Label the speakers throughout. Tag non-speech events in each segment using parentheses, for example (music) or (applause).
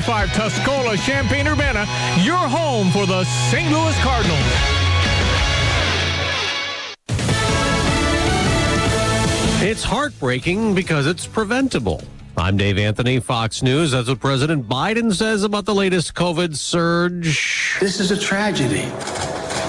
Speaker 1: 5 Tuscola, Champaign Urbana, your home for the St. Louis Cardinals.
Speaker 2: It's heartbreaking because it's preventable. I'm Dave Anthony, Fox News. That's what President Biden says about the latest COVID surge.
Speaker 3: This is a tragedy.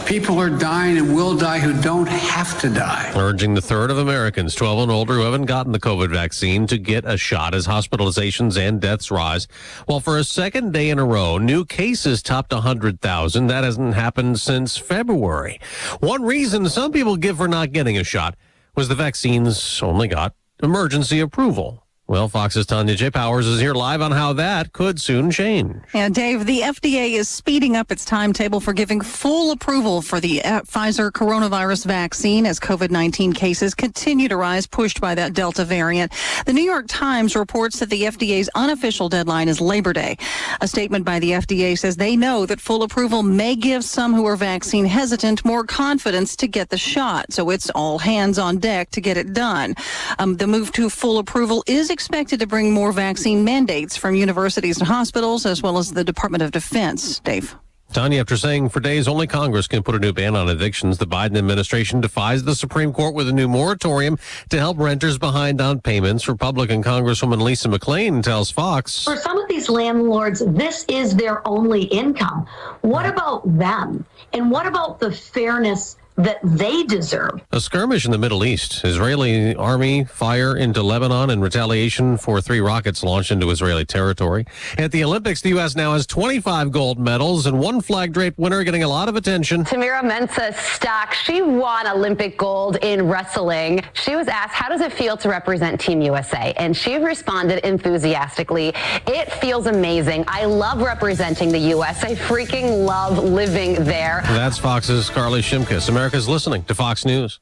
Speaker 3: People are dying and will die who don't have to die.
Speaker 2: Urging the third of Americans 12 and older who haven't gotten the COVID vaccine to get a shot as hospitalizations and deaths rise. Well, for a second day in a row, new cases topped 100,000. That hasn't happened since February. One reason some people give for not getting a shot was the vaccines only got emergency approval. Well, Fox's Tonya J. Powers is here live on how that could soon change.
Speaker 4: Yeah, Dave, the FDA is speeding up its timetable for giving full approval for the uh, Pfizer coronavirus vaccine as COVID 19 cases continue to rise, pushed by that Delta variant. The New York Times reports that the FDA's unofficial deadline is Labor Day. A statement by the FDA says they know that full approval may give some who are vaccine hesitant more confidence to get the shot. So it's all hands on deck to get it done. Um, the move to full approval is expected to bring more vaccine mandates from universities and hospitals, as well as the Department of Defense. Dave.
Speaker 2: Tonya, after saying for days only Congress can put a new ban on evictions, the Biden administration defies the Supreme Court with a new moratorium to help renters behind on payments. Republican Congresswoman Lisa McClain tells Fox.
Speaker 5: For some of these landlords, this is their only income. What about them? And what about the fairness that they deserve.
Speaker 2: A skirmish in the Middle East. Israeli army fire into Lebanon in retaliation for three rockets launched into Israeli territory. At the Olympics, the U.S. now has 25 gold medals and one flag draped winner getting a lot of attention.
Speaker 6: Tamyra Mensah Stock, she won Olympic gold in wrestling. She was asked, how does it feel to represent Team USA? And she responded enthusiastically, it feels amazing. I love representing the U.S. I freaking love living there.
Speaker 2: That's Fox's Carly Shimkus. America America's listening to Fox News.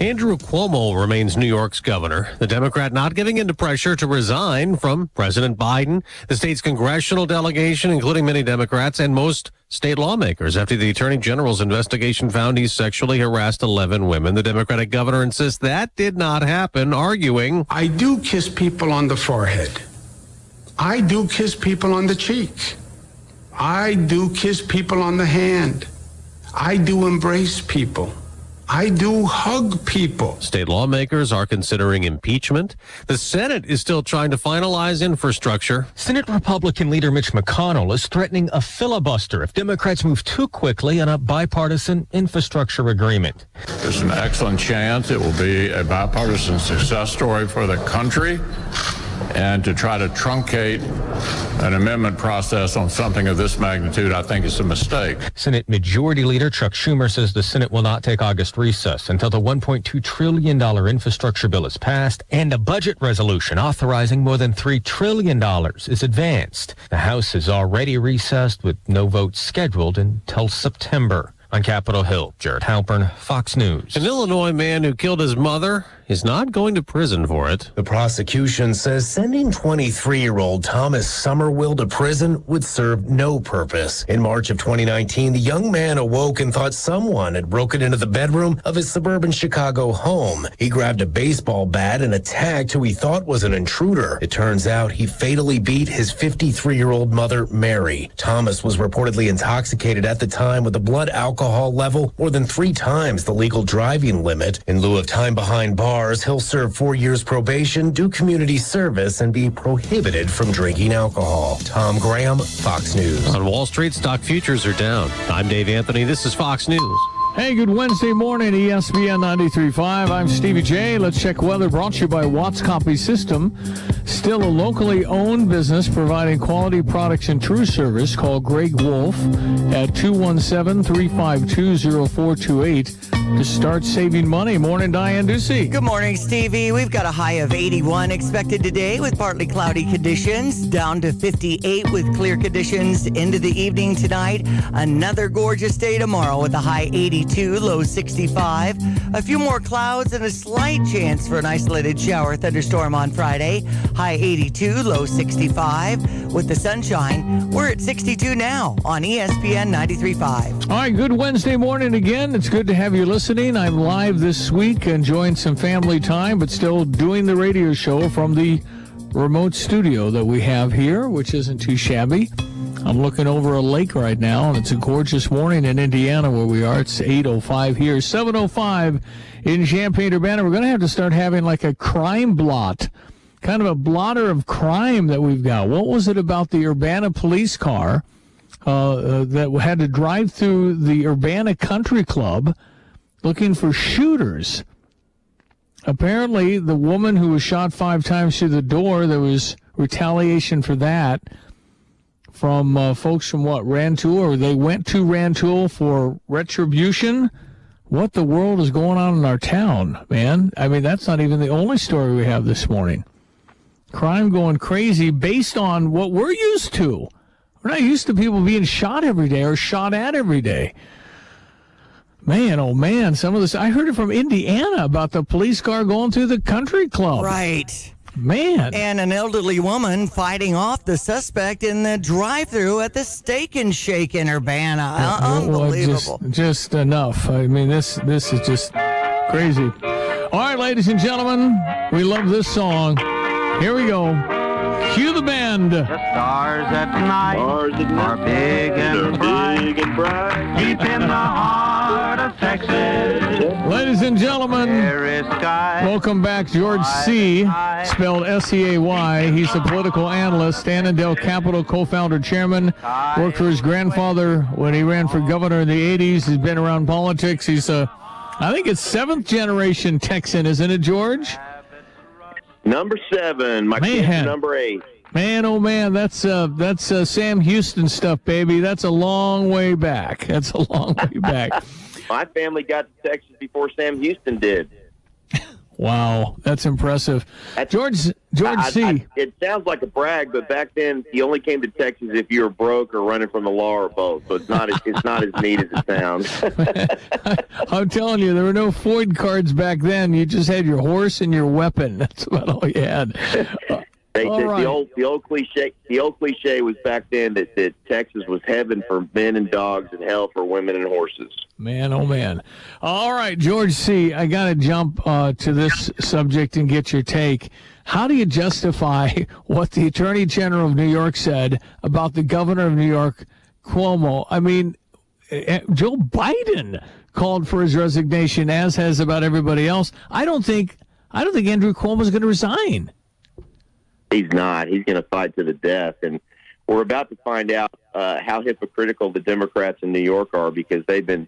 Speaker 2: Andrew Cuomo remains New York's governor. The Democrat not giving in to pressure to resign from President Biden, the state's congressional delegation, including many Democrats and most state lawmakers, after the attorney general's investigation found he sexually harassed 11 women. The Democratic governor insists that did not happen, arguing,
Speaker 3: I do kiss people on the forehead. I do kiss people on the cheek. I do kiss people on the hand. I do embrace people. I do hug people.
Speaker 2: State lawmakers are considering impeachment. The Senate is still trying to finalize infrastructure.
Speaker 7: Senate Republican leader Mitch McConnell is threatening a filibuster if Democrats move too quickly on a bipartisan infrastructure agreement.
Speaker 8: There's an excellent chance it will be a bipartisan success story for the country and to try to truncate an amendment process on something of this magnitude, I think is a mistake.
Speaker 7: Senate Majority Leader Chuck Schumer says the Senate will not take August recess until the $1.2 trillion infrastructure bill is passed and a budget resolution authorizing more than $3 trillion is advanced. The House is already recessed with no votes scheduled until September. On Capitol Hill, Jared Halpern, Fox News.
Speaker 2: An Illinois man who killed his mother is not going to prison for it.
Speaker 9: The prosecution says sending 23 year old Thomas Somerville to prison would serve no purpose. In March of 2019, the young man awoke and thought someone had broken into the bedroom of his suburban Chicago home. He grabbed a baseball bat and attacked who he thought was an intruder. It turns out he fatally beat his 53 year old mother, Mary. Thomas was reportedly intoxicated at the time with a blood alcohol level more than three times the legal driving limit. In lieu of time behind bars. He'll serve four years probation, do community service, and be prohibited from drinking alcohol. Tom Graham, Fox News.
Speaker 2: On Wall Street, stock futures are down. I'm Dave Anthony. This is Fox News.
Speaker 1: Hey, good Wednesday morning, ESPN 93.5. I'm Stevie Jay. Let's check weather brought to you by Watts Copy System. Still a locally owned business providing quality products and true service. Call Greg Wolf at 217-352-0428 to start saving money. Morning, Diane Ducey.
Speaker 10: Good morning, Stevie. We've got a high of 81 expected today with partly cloudy conditions, down to 58 with clear conditions into the evening tonight. Another gorgeous day tomorrow with a high 82, low 65. A few more clouds and a slight chance for an isolated shower thunderstorm on Friday. High 82, low 65. With the sunshine, we're at 62 now on ESPN 93.5.
Speaker 1: All right, good Wednesday morning again. It's good to have you listening. I'm live this week, enjoying some family time, but still doing the radio show from the remote studio that we have here, which isn't too shabby. I'm looking over a lake right now, and it's a gorgeous morning in Indiana where we are. It's 8.05 here, 7.05 in Champaign-Urbana. We're going to have to start having like a crime blot, kind of a blotter of crime that we've got. What was it about the Urbana police car uh, uh, that had to drive through the Urbana Country Club looking for shooters? Apparently, the woman who was shot five times through the door, there was retaliation for that from uh, folks from what Rantoul, or they went to Rantoul for retribution. What the world is going on in our town, man? I mean, that's not even the only story we have this morning. Crime going crazy based on what we're used to. We're not used to people being shot every day or shot at every day. Man, oh man, some of this. I heard it from Indiana about the police car going through the country club.
Speaker 10: Right.
Speaker 1: Man.
Speaker 10: And an elderly woman fighting off the suspect in the drive through at the Steak and Shake in Urbana. Uh,
Speaker 1: Well,
Speaker 10: Unbelievable.
Speaker 1: just, just enough. I mean, this this is just crazy. All right, ladies and gentlemen, we love this song. Here we go. Cue the band.
Speaker 11: The stars at night are big and bright, deep in the heart of Texas.
Speaker 1: Ladies and gentlemen, welcome back, George Seay., spelled S-E-A-Y. He's a political analyst, Annandale Capital co-founder, chairman. Worked for his grandfather when he ran for governor in the 80s. He's been around politics. He's a, I think it's seventh generation Texan, isn't it, George?
Speaker 12: Number seven. My
Speaker 1: Man.
Speaker 12: number eight.
Speaker 1: Man, oh man, that's uh, that's uh, Sam Houston stuff, baby. That's a long way back. That's a long way back. (laughs)
Speaker 12: My family got to Texas before Sam Houston did. (laughs)
Speaker 1: Wow, that's impressive. George George
Speaker 12: I-
Speaker 1: C.
Speaker 12: I- it sounds like a brag, but back then you only came to Texas if you were broke or running from the law or both. So it's not as, it's not as neat as it sounds. (laughs)
Speaker 1: I'm telling you, there were no Floyd cards back then. You just had your horse and your weapon. (laughs) That's about all you had.
Speaker 12: They, the,
Speaker 1: right.
Speaker 12: the old the old cliche the old cliche was back then that, that Texas was heaven for men and dogs and hell for women and horses.
Speaker 1: Man, oh man. All right, George Seay., I got to jump uh, to this subject and get your take. How do you justify (laughs) what the Attorney General of New York said about the governor of New York, Cuomo? I mean, eh, Joe Biden called for his resignation, as has about everybody else. I don't think I don't think Andrew Cuomo is going to resign.
Speaker 12: He's not. He's going to fight to the death, and we're about to find out uh, how hypocritical the Democrats in New York are because they've been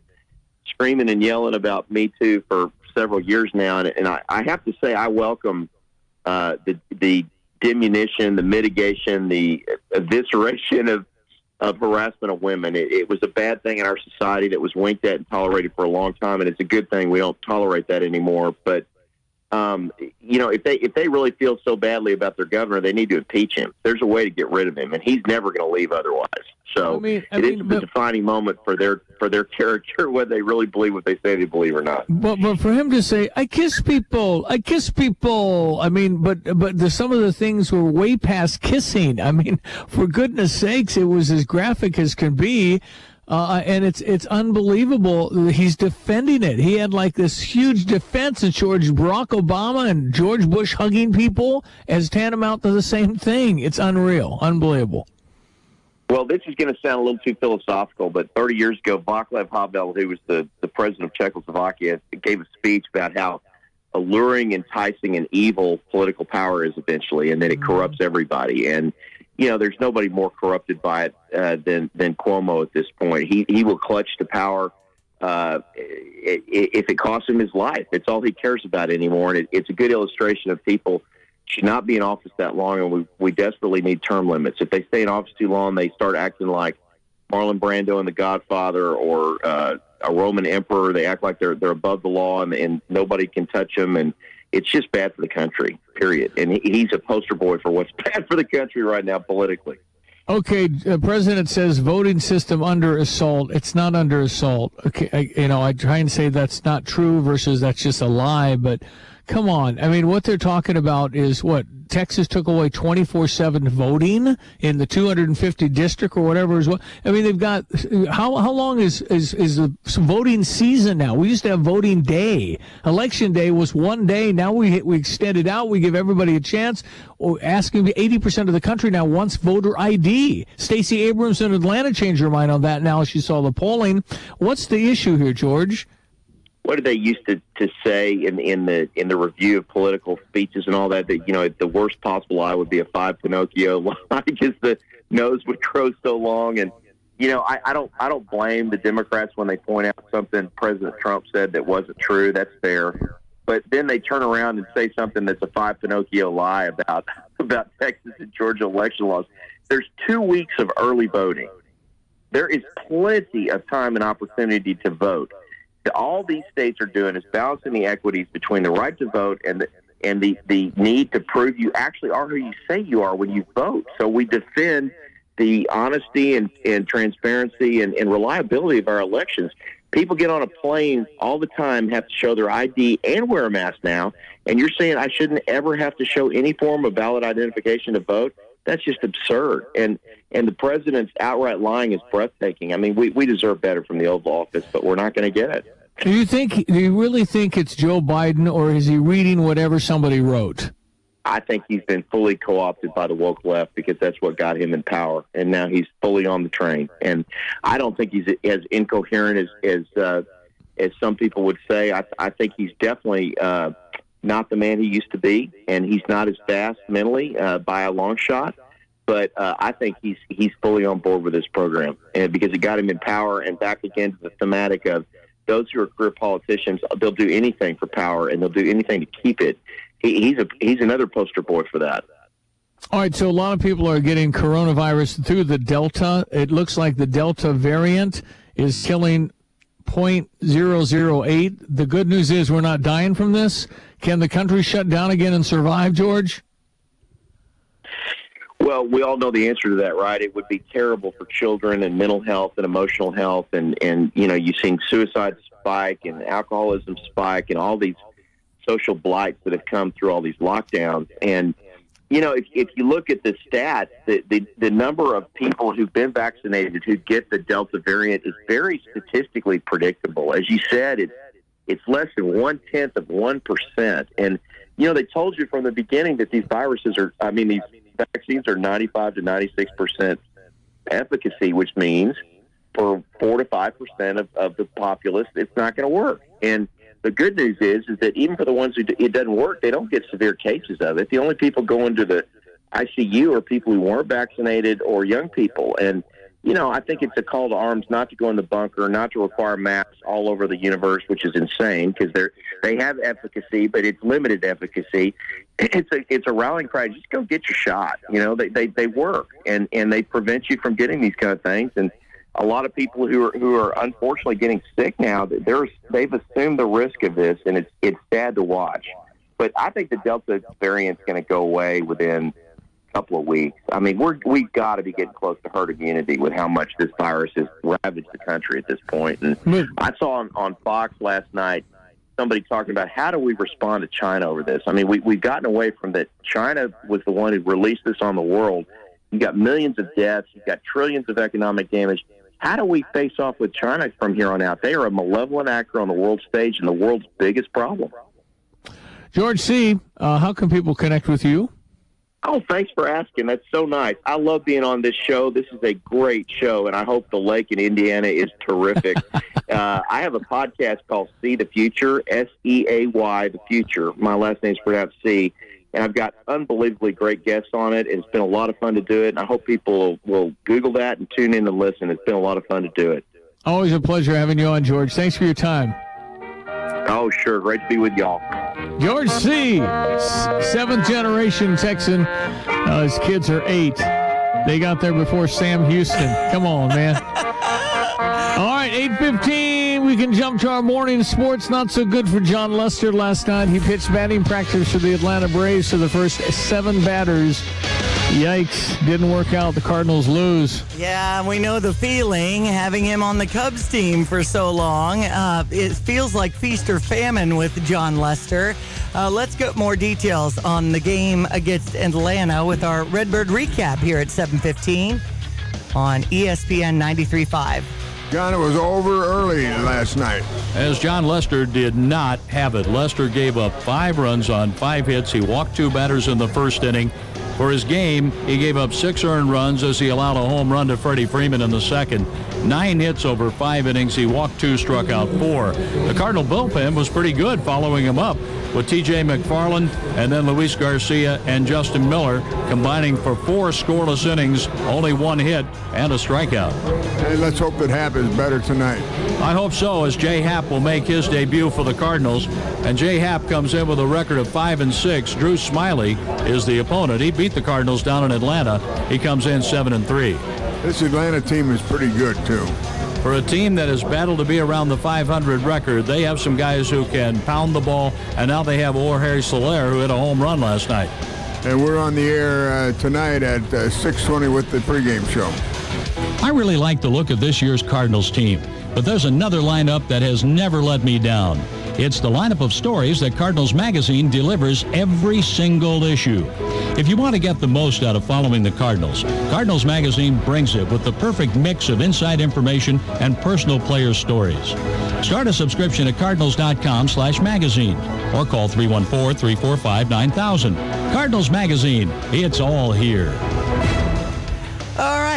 Speaker 12: screaming and yelling about Me Too for several years now, and, and I, I have to say I welcome uh, the the diminution, the mitigation, the evisceration of of harassment of women. It, it was a bad thing in our society that was winked at and tolerated for a long time, and it's a good thing we don't tolerate that anymore. But um, you know, if they if they really feel so badly about their governor, they need to impeach him. There's a way to get rid of him, and he's never going to leave otherwise. So
Speaker 1: I mean- I
Speaker 12: it is
Speaker 1: mean,
Speaker 12: a defining moment for their for their (laughs) character, whether they really believe what they say they believe or not.
Speaker 1: But but for him to say, "I kiss people, I kiss people," I mean, but but the, some of the things were way past kissing. I mean, (laughs) for goodness sakes, it was as graphic as can be. Uh, and it's it's unbelievable. He's defending it. He had like this huge defense of George Barack Obama and George Bush hugging people as tantamount to the same thing. It's unreal, unbelievable.
Speaker 12: Well, this is going to sound a little too philosophical, but 30 years ago, Václav Havel, who was the, the president of Czechoslovakia, gave a speech about how alluring, enticing, and evil political power is eventually, and that it corrupts everybody. And you know, there's nobody more corrupted by it uh, than than Cuomo at this point. He he will clutch to power uh, if it costs him his life. It's all he cares about anymore, and it, it's a good illustration of people should not be in office that long, and we we desperately need term limits. If they stay in office too long, they start acting like Marlon Brando in The Godfather or uh, a Roman emperor. They act like they're they're above the law and, and nobody can touch them, and it's just bad for the country. Period. And he, he's a poster boy for what's (laughs) bad for the country right now politically.
Speaker 1: Okay, uh, president says voting system under assault. It's not under assault. Okay, I, you know, I try and say that's not true versus that's just a lie, but come on. I mean, what they're talking about is what Texas took away 24/7 voting in the 250 district or whatever is what. I mean, they've got how how long is is is the voting season now? We used to have voting day. Election day was one day. Now we we extend it out. We give everybody a chance. Or asking 80% of the country now wants voter ID. Stacey Abrams in Atlanta changed her mind on that now she saw the polling. What's the issue here, George?
Speaker 12: What did they used to, to say in in the in the review of political speeches and all that that you know the worst possible lie would be a five Pinocchio (laughs) lie because the nose would grow so long. And you know I, I don't I don't blame the Democrats when they point out something President Trump said that wasn't true. That's fair. But then they turn around and say something that's a five Pinocchio lie about (laughs) about Texas and Georgia election laws. There's two weeks of early voting. There is plenty of time and opportunity to vote all these states are doing is balancing the equities between the right to vote and the and the, the need to prove you actually are who you say you are when you vote. So we defend the honesty and, and transparency and, and reliability of our elections. People get on a plane all the time, have to show their ID and wear a mask now, and you're saying I shouldn't ever have to show any form of valid identification to vote? That's just absurd. And and the president's outright lying is breathtaking. I mean, we, we deserve better from the Oval Office, but we're not going to get it.
Speaker 1: Do you think? Do you really think it's Joe Biden, or is he reading whatever somebody wrote?
Speaker 12: I think he's been fully co-opted by the woke left because that's what got him in power, and now he's fully on the train. And I don't think he's as incoherent as as uh, as some people would say. I, I think he's definitely uh, not the man he used to be, and he's not as fast mentally uh, by a long shot. But uh, I think he's he's fully on board with this program, and because it got him in power and back again to the thematic of those who are career politicians, they'll do anything for power and they'll do anything to keep it. He, he's a he's another poster boy for that.
Speaker 1: All right, so a lot of people are getting coronavirus through the Delta. It looks like the Delta variant is killing 0.008. The good news is we're not dying from this. Can the country shut down again and survive, George?
Speaker 12: Well, we all know the answer to that, right? It would be terrible for children and mental health and emotional health, and and you know you've seen suicide spike and alcoholism spike and all these social blights that have come through all these lockdowns. And you know, if if you look at the stats, the the, the number of people who've been vaccinated who get the Delta variant is very statistically predictable. As you said, it's it's less than one tenth of one percent, and you know they told you from the beginning that these viruses are, I mean, these vaccines are 95 to 96 percent efficacy, which means for four to five percent of, of the populace, it's not going to work. And the good news is, is that even for the ones who d- it doesn't work, they don't get severe cases of it. The only people going to the ICU are people who weren't vaccinated or young people. And you know, I think it's a call to arms not to go in the bunker, not to require masks all over the universe, which is insane because they're they have efficacy, but it's limited efficacy. (clears throat) It's a it's a rallying cry. Just go get your shot. You know, they they, they work and and they prevent you from getting these kind of things. And a lot of people who are who are unfortunately getting sick now, they're they've assumed the risk of this, and it's it's sad to watch. But I think the Delta variant's going to go away within a couple of weeks. I mean, we're we've got to be getting close to herd immunity with how much this virus has ravaged the country at this point. And I saw on, on Fox last night somebody talking about how do we respond to China over this. I mean, we we've gotten away from that. China was the one who released this on the world. You got millions of deaths. You've got trillions of economic damage. How do we face off with China from here on out? They are a malevolent actor on the world stage and the world's biggest problem.
Speaker 1: George Seay., uh, how can people connect with you?
Speaker 12: Oh, thanks for asking. That's so nice. I love being on this show. This is a great show, and I hope the lake in Indiana is terrific. (laughs) uh, I have a podcast called Seay the Future, S E A Y, the future. My last name's pronounced C, and I've got unbelievably great guests on it. It's been a lot of fun to do it, and I hope people will, Google that and tune in and listen. It's been a lot of fun to do it.
Speaker 1: Always a pleasure having you on, George. Thanks for your time.
Speaker 12: Oh, sure. Great to be with y'all.
Speaker 1: George Seay., seventh generation Texan. Uh, his kids are eight. They got there before Sam Houston. Come on, man. (laughs) All right, 8.15, we can jump to our morning sports. Not so good for Jon Lester last night. He pitched batting practice for the Atlanta Braves for the first seven batters. Yikes, didn't work out. The Cardinals lose.
Speaker 10: Yeah, we know the feeling having him on the Cubs team for so long. Uh, it feels like feast or famine with Jon Lester. Uh, let's get more details on the game against Atlanta with our Redbird recap here at 715 on ESPN 93.5.
Speaker 13: John, it was over early last night.
Speaker 14: As Jon Lester did not have it. Lester gave up five runs on five hits. He walked two batters in the first inning. For his game, he gave up six earned runs as he allowed a home run to Freddie Freeman in the second. Nine hits over five innings. He walked two, struck out four. The Cardinal bullpen was pretty good following him up with TJ McFarland and then Luis Garcia and Justin Miller combining for four scoreless innings, only one hit and a strikeout.
Speaker 13: Hey, let's hope it happens better tonight.
Speaker 14: I hope so, as J.A. Happ will make his debut for the Cardinals. And J.A. Happ comes in with a record of five and six. Drew Smyly is the opponent. He beat the Cardinals down in Atlanta. He comes in seven and three.
Speaker 13: This Atlanta team is pretty good, too.
Speaker 14: For a team that has battled to be around the 500 record, they have some guys who can pound the ball, and now they have Jorge Soler, who hit a home run last night.
Speaker 13: And we're on the air uh, tonight at uh, 6:20 with the pregame show.
Speaker 14: I really like the look of this year's Cardinals team, but there's another lineup that has never let me down. It's the lineup of stories that Cardinals Magazine delivers every single issue. If you want to get the most out of following the Cardinals, Cardinals Magazine brings it with the perfect mix of inside information and personal player stories. Start a subscription at cardinals.com slash magazine or call 314-345-9000. Cardinals Magazine, it's all here.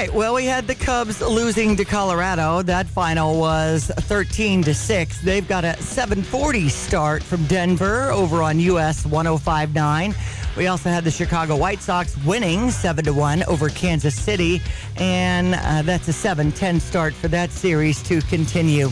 Speaker 10: Right. Well, we had the Cubs losing to Colorado. That final was 13 to 6. They've got a 740 start from Denver over on US 1059. We also had the Chicago White Sox winning 7 to 1 over Kansas City, and uh, that's a 7-10 start for that series to continue.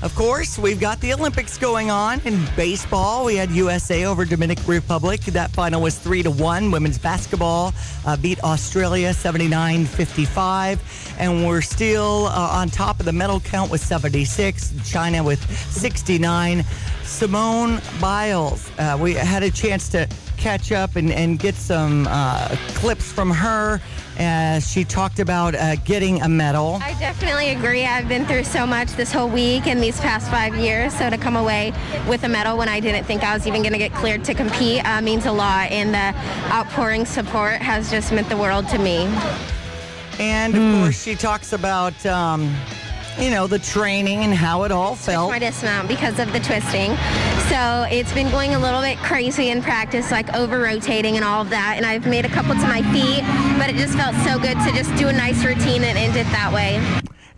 Speaker 10: Of course, we've got the Olympics going on in baseball. We had USA over Dominican Republic. That final was 3 to 1. Women's basketball uh, beat Australia 79 55. And we're still uh, on top of the medal count with 76. China with 69. Simone Biles, uh, we had a chance to catch up and, and get some uh, clips from her as she talked about uh, getting a medal.
Speaker 15: I definitely agree. I've been through so much this whole week and these past five years. So to come away with a medal when I didn't think I was even going to get cleared to compete uh, means a lot. And the outpouring support has just meant the world to me.
Speaker 10: And of course, she talks about, um, you know, the training and how it all felt.
Speaker 15: my dismount because of the twisting. So it's been going a little bit crazy in practice, like over rotating and all of that. And I've made a couple to my feet, but it just felt so good to just do a nice routine and end it that way.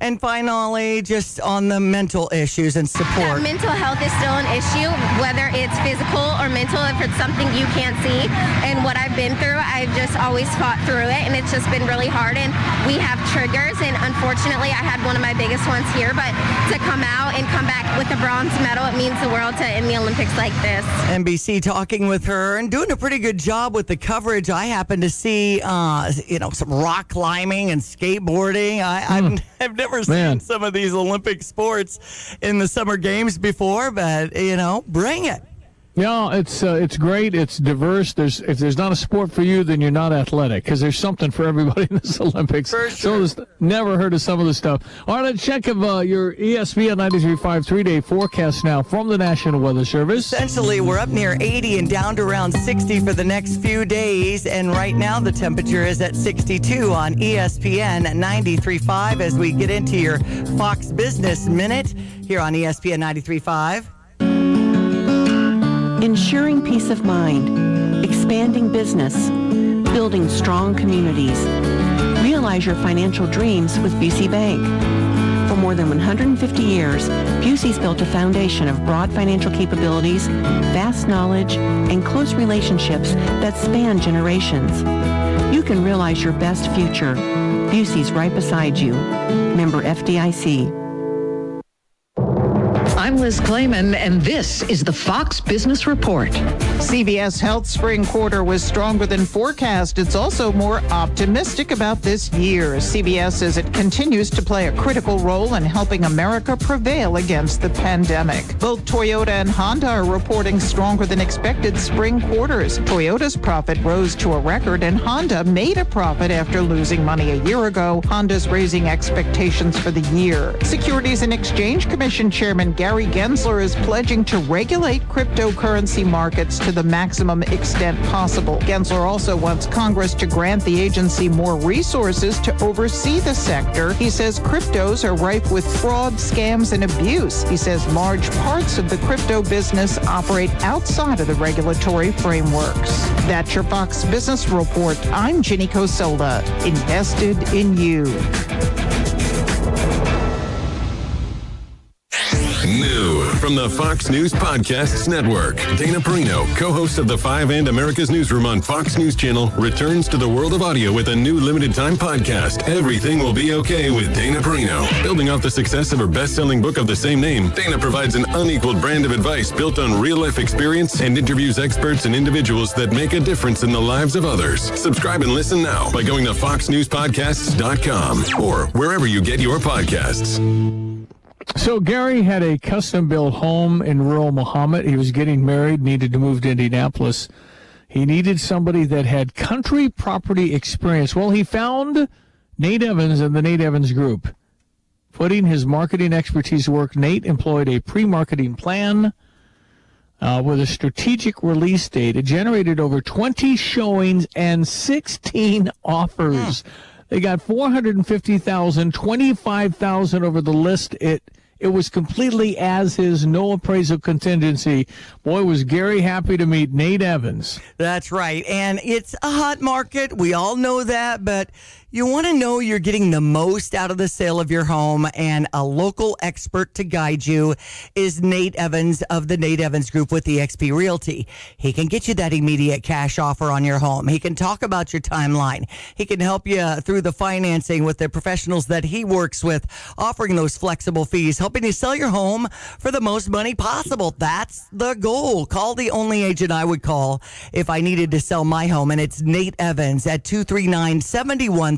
Speaker 10: And finally, just on the mental issues and
Speaker 15: Yeah,
Speaker 10: support.
Speaker 15: mental health is still an issue, whether it's physical or mental, if it's something you can't see. And what I've been through, I've just always fought through it, and it's just been really hard. And we have triggers, and unfortunately, I had one of my biggest ones here. But to come out and come back with a bronze medal, it means the world to in the Olympics like this.
Speaker 10: NBC talking with her and doing a pretty good job with the coverage. I happened to see, uh, you know, some rock climbing and skateboarding. I, I've, I've never
Speaker 1: Man.
Speaker 10: seen some of these Olympic sports in the summer games before, but you know, bring it.
Speaker 1: Yeah, it's uh, it's great. It's diverse. There's if there's not a sport for you, then you're not athletic because there's something for everybody (laughs) in this Olympics. For sure. So never heard of some of the stuff. All right, let's check of uh, your ESPN 93.5 three-day forecast now from the National Weather Service.
Speaker 10: Essentially, we're up near 80 and down to around 60 for the next few days. And right now, the temperature is at 62 on ESPN 93.5 as we get into your Fox Business Minute here on ESPN 93.5.
Speaker 16: Ensuring peace of mind, expanding business, building strong communities. Realize your financial dreams with Busey Bank. For more than 150 years, Busey's built a foundation of broad financial capabilities, vast knowledge, and close relationships that span generations. You can realize your best future. Busey's right beside you. Member FDIC.
Speaker 17: I'm Liz Claman, and this is the Fox Business Report.
Speaker 18: CVS Health spring quarter was stronger than forecast. It's also more optimistic about this year. CVS says it continues to play a critical role in helping America prevail against the pandemic. Both Toyota and Honda are reporting stronger than expected spring quarters. Toyota's profit rose to a record, and Honda made a profit after losing money a year ago. Honda's raising expectations for the year. Securities and Exchange Commission Chairman Gary Gensler is pledging to regulate cryptocurrency markets to the maximum extent possible. Gensler also wants Congress to grant the agency more resources to oversee the sector. He says cryptos are rife with fraud, scams, and abuse. He says large parts of the crypto business operate outside of the regulatory frameworks. That's your Fox Business Report. I'm Ginny Coselda, invested in you.
Speaker 19: From the Fox News Podcasts Network, Dana Perino, co-host of the 5 and America's Newsroom on Fox News Channel, returns to the world of audio with a new limited time podcast. Everything will be okay with Dana Perino. Building off the success of her best-selling book of the same name, Dana provides an unequaled brand of advice built on real-life experience and interviews experts and individuals that make a difference in the lives of others. Subscribe and listen now by going to foxnewspodcasts.com or wherever you get your podcasts.
Speaker 1: So Gary had a custom-built home in rural Mahomet. He was getting married, needed to move to Indianapolis. He needed somebody that had country property experience. Well, he found Nate Evans and the Nate Evans Group. Putting his marketing expertise to work, Nate employed a pre-marketing plan uh, with a strategic release date. It generated over 20 showings and 16 offers. They got 450,000, 25,000 over the list. It it was completely as his, no appraisal contingency. Boy, was Gary happy to meet Nate Evans.
Speaker 10: That's right. And it's a hot market. We all know that, but you want to know you're getting the most out of the sale of your home, and a local expert to guide you is Nate Evans of the Nate Evans Group with eXp Realty. He can get you that immediate cash offer on your home. He can talk about your timeline. He can help you through the financing with the professionals that he works with, offering those flexible fees, helping you sell your home for the most money possible. That's the goal. Call the only agent I would call if I needed to sell my home, and it's Nate Evans at 239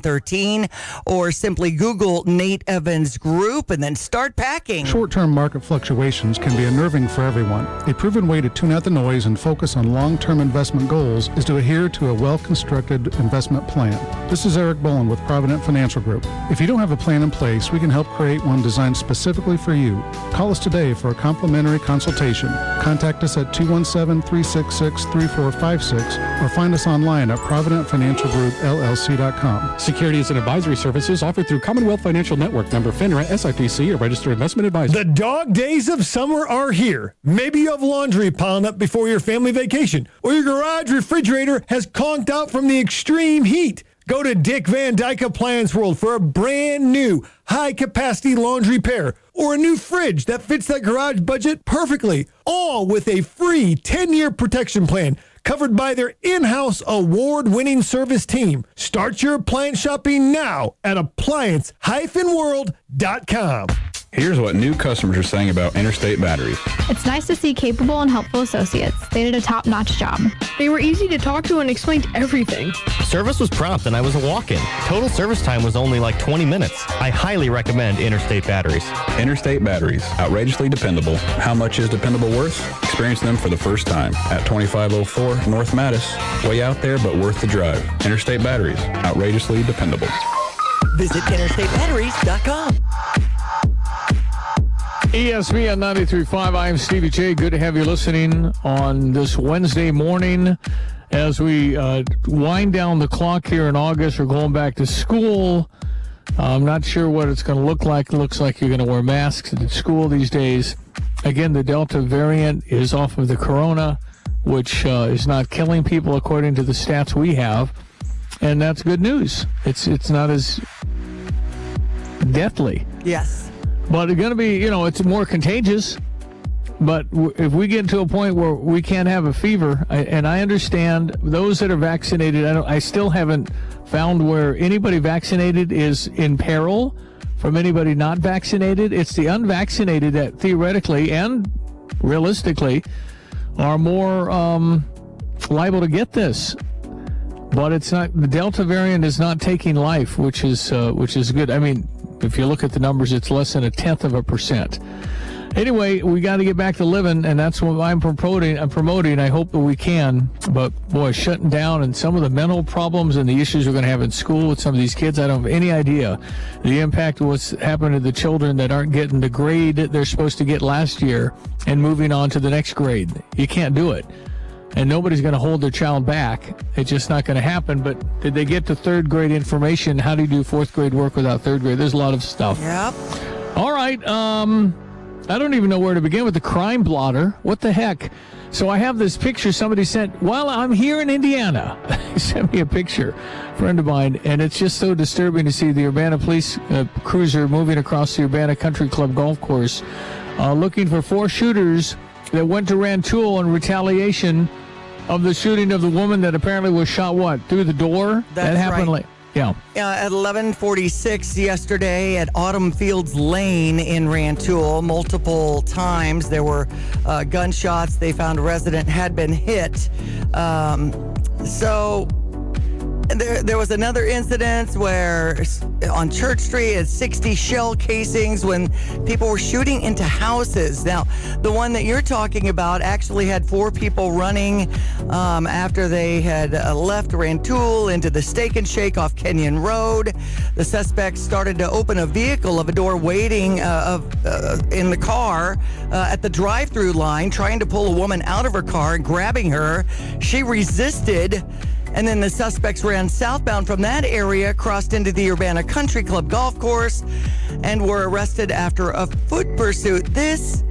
Speaker 10: 7113 or simply Google Nate Evans Group and then start packing.
Speaker 20: Short term market fluctuations can be unnerving for everyone. A proven way to tune out the noise and focus on long term investment goals is to adhere to a well constructed investment plan. This is Eric Bolin with Provident Financial Group. If you don't have a plan in place, we can help create one designed specifically for you. Call us today for a complimentary consultation. Contact us at 217 366 3456 or find us online at providentfinancialgroupllc.com.
Speaker 21: Securities and advisory services offered through Commonwealth Financial Network, member FINRA, SIPC, a registered investment advisor.
Speaker 22: The dog days of summer are here. Maybe you have laundry piling up before your family vacation, or your garage refrigerator has conked out from the extreme heat. Go to Dick Van Dyke Appliance World for a brand new high capacity laundry pair or a new fridge that fits that garage budget perfectly, all with a free 10 year protection plan covered by their in house award winning service team. Start your appliance shopping now at appliance world.com.
Speaker 23: Here's what new customers are saying about Interstate Batteries.
Speaker 24: It's nice to see capable and helpful associates. They did a top notch job.
Speaker 25: They were easy to talk to and explained everything.
Speaker 26: Service was prompt and I was a walk in. Total service time was only like 20 minutes. I highly recommend Interstate Batteries.
Speaker 23: Interstate Batteries, outrageously dependable. How much is dependable worth? Experience them for the first time at 2504 North Mattis. Way out there, but worth the drive. Interstate Batteries, outrageously dependable.
Speaker 10: Visit interstatebatteries.com.
Speaker 1: ESPN 93.5. I am Stevie Jay. Good to have you listening on this Wednesday morning as we uh, wind down the clock here in August. We're going back to school. I'm not sure what it's going to look like. It looks like you're going to wear masks at school these days. Again, the Delta variant is off of the corona, which uh, is not killing people according to the stats we have. and that's good news. It's it's not as deathly.
Speaker 10: Yes.
Speaker 1: But it's going to be, you know, it's more contagious. But if we get to a point where we can't have a fever, and I understand those that are vaccinated, I, I still haven't found where anybody vaccinated is in peril from anybody not vaccinated. It's the unvaccinated that theoretically and realistically are more um, liable to get this. But it's not the Delta variant is not taking life, which is uh, which is good. I mean, if you look at the numbers, it's less than a tenth of a percent. Anyway, we got to get back to living, and that's what I'm promoting. I'm promoting. I hope that we can. But boy, shutting down and some of the mental problems and the issues we're going to have in school with some of these kids, I don't have any idea the impact of what's happened to the children that aren't getting the grade that they're supposed to get last year and moving on to the next grade. You can't do it and nobody's going to hold their child back. It's just not going to happen. But did they get to third grade information? How do you do fourth grade work without third grade? There's a lot of stuff.
Speaker 10: Yep.
Speaker 1: All right. Um, I don't even know where to begin with the crime blotter. What the heck? So I have this picture somebody sent while I'm here in Indiana. (laughs) he sent me a picture, friend of mine, and it's just so disturbing to see the Urbana police uh, cruiser moving across the Urbana Country Club golf course, uh, looking for four shooters that went to Rantoul in retaliation of the shooting of the woman that apparently was shot what through the door.
Speaker 10: That's
Speaker 1: that happened
Speaker 10: right.
Speaker 1: late. Yeah.
Speaker 10: Uh, at 11:46 yesterday at Autumn Fields Lane in Rantoul, multiple times there were uh, gunshots. They found a resident had been hit. Um, so there, there was another incident where on Church Street at 60 shell casings when people were shooting into houses. Now, the one that you're talking about actually had four people running um, after they had uh, left Rantoul into the Steak and Shake off Kenyon Road. The suspects started to open a vehicle of a door waiting uh, of, uh, in the car uh, at the drive-through line, trying to pull a woman out of her car and grabbing her. She resisted. And then the suspects ran southbound from that area, crossed into the Urbana Country Club golf course, and were arrested after a foot pursuit. This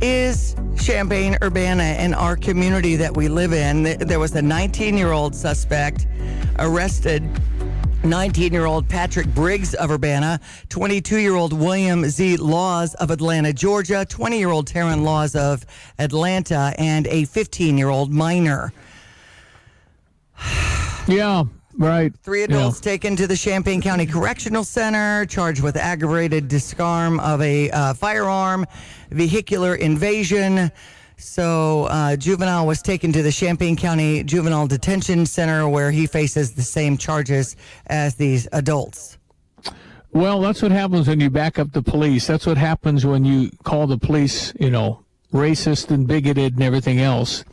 Speaker 10: is Champaign Urbana in our community that we live in. There was a 19 year old suspect arrested. 19 year old Patrick Briggs of Urbana, 22 year old William Z. Laws of Atlanta, Georgia, 20 year old Taryn Laws of Atlanta, and a 15 year old minor. (sighs)
Speaker 1: Yeah. Right.
Speaker 10: Three adults taken to the Champaign County Correctional Center, charged with aggravated disarm of a uh, firearm, vehicular invasion. So, uh, juvenile was taken to the Champaign County Juvenile Detention Center, where he faces the same charges as these adults.
Speaker 1: Well, that's what happens when you back up the police. That's what happens when you call the police, you know, racist and bigoted and everything else.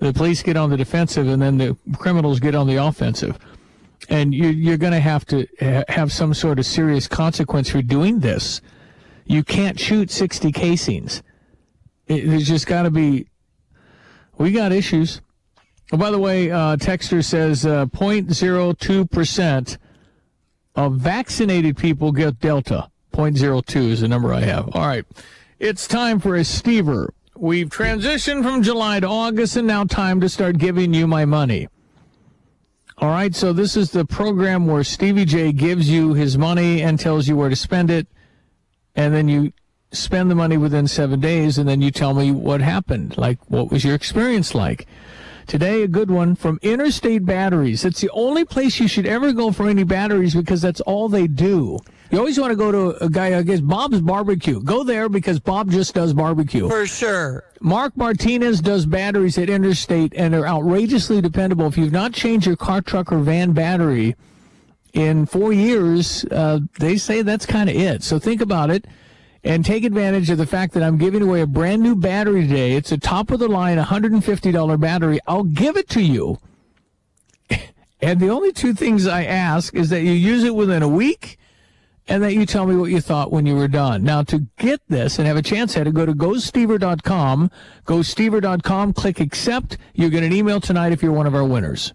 Speaker 1: The police get on the defensive and then the criminals get on the offensive. And you, you're going to have to ha- have some sort of serious consequence for doing this. You can't shoot 60 casings. It, there's just got to be, we got issues. Oh, by the way, uh, Texter says uh, 0.02% of vaccinated people get Delta. 0.02 is the number I have. All right. It's time for a Stever. We've transitioned from July to August, and now time to start giving you my money. All right. So this is the program where Stevie Jay gives you his money and tells you where to spend it. And then you spend the money within seven days, and then you tell me what happened. Like, what was your experience like? Today, a good one from Interstate Batteries. It's the only place you should ever go for any batteries because that's all they do. You always want to go to a guy, I guess, Bob's Barbecue. Go there because Bob just does barbecue.
Speaker 10: For sure.
Speaker 1: Mark Martinez does batteries at Interstate and they're outrageously dependable. If you've not changed your car, truck, or van battery in four years, uh, they say that's kind of it. So think about it and take advantage of the fact that I'm giving away a brand new battery today. It's a top of the line $150 battery. I'll give it to you. (laughs) And the only two things I ask is that you use it within a week and that you tell me what you thought when you were done. Now, to get this and have a chance at it, go to gostever.com, gostever.com, click accept. You'll get an email tonight if you're one of our winners.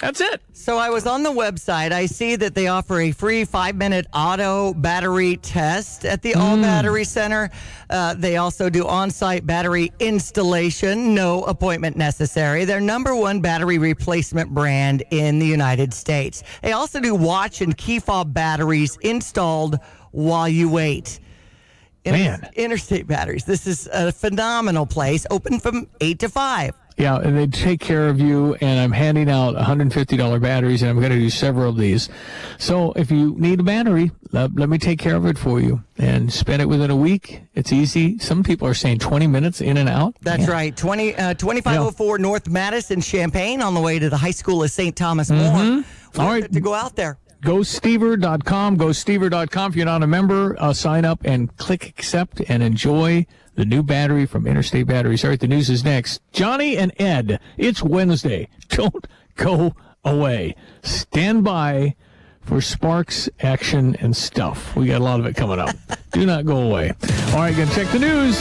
Speaker 1: That's it.
Speaker 10: So I was on the website. I see that they offer a free five minute auto battery test at the All Battery Center. Uh, they also do on site battery installation, no appointment necessary. They're number one battery replacement brand in the United States. They also do watch and key fob batteries installed while you wait.
Speaker 1: Man.
Speaker 10: Interstate Batteries. This is a phenomenal place, open from 8 to 5.
Speaker 1: Yeah, and they take care of you. And I'm handing out $150 batteries, and I'm going to do several of these. So if you need a battery, let, let me take care of it for you and spend it within a week. It's easy. Some people are saying 20 minutes in and out.
Speaker 10: That's
Speaker 1: Man.
Speaker 10: right. 20, uh, 2504 North Mattis, Champaign, on the way to the High School of St. Thomas More.
Speaker 1: Mm-hmm. All right.
Speaker 10: To go out there.
Speaker 1: GoStever.com. GoStever.com. If you're not a member, uh, sign up and click accept and enjoy the new battery from Interstate Batteries. All right, the news is next. Johnny and Ed, it's Wednesday. (laughs) Don't go away. Stand by for Sparks action and stuff. We got a lot of it coming up. (laughs) Do not go away. All right, gonna check the news.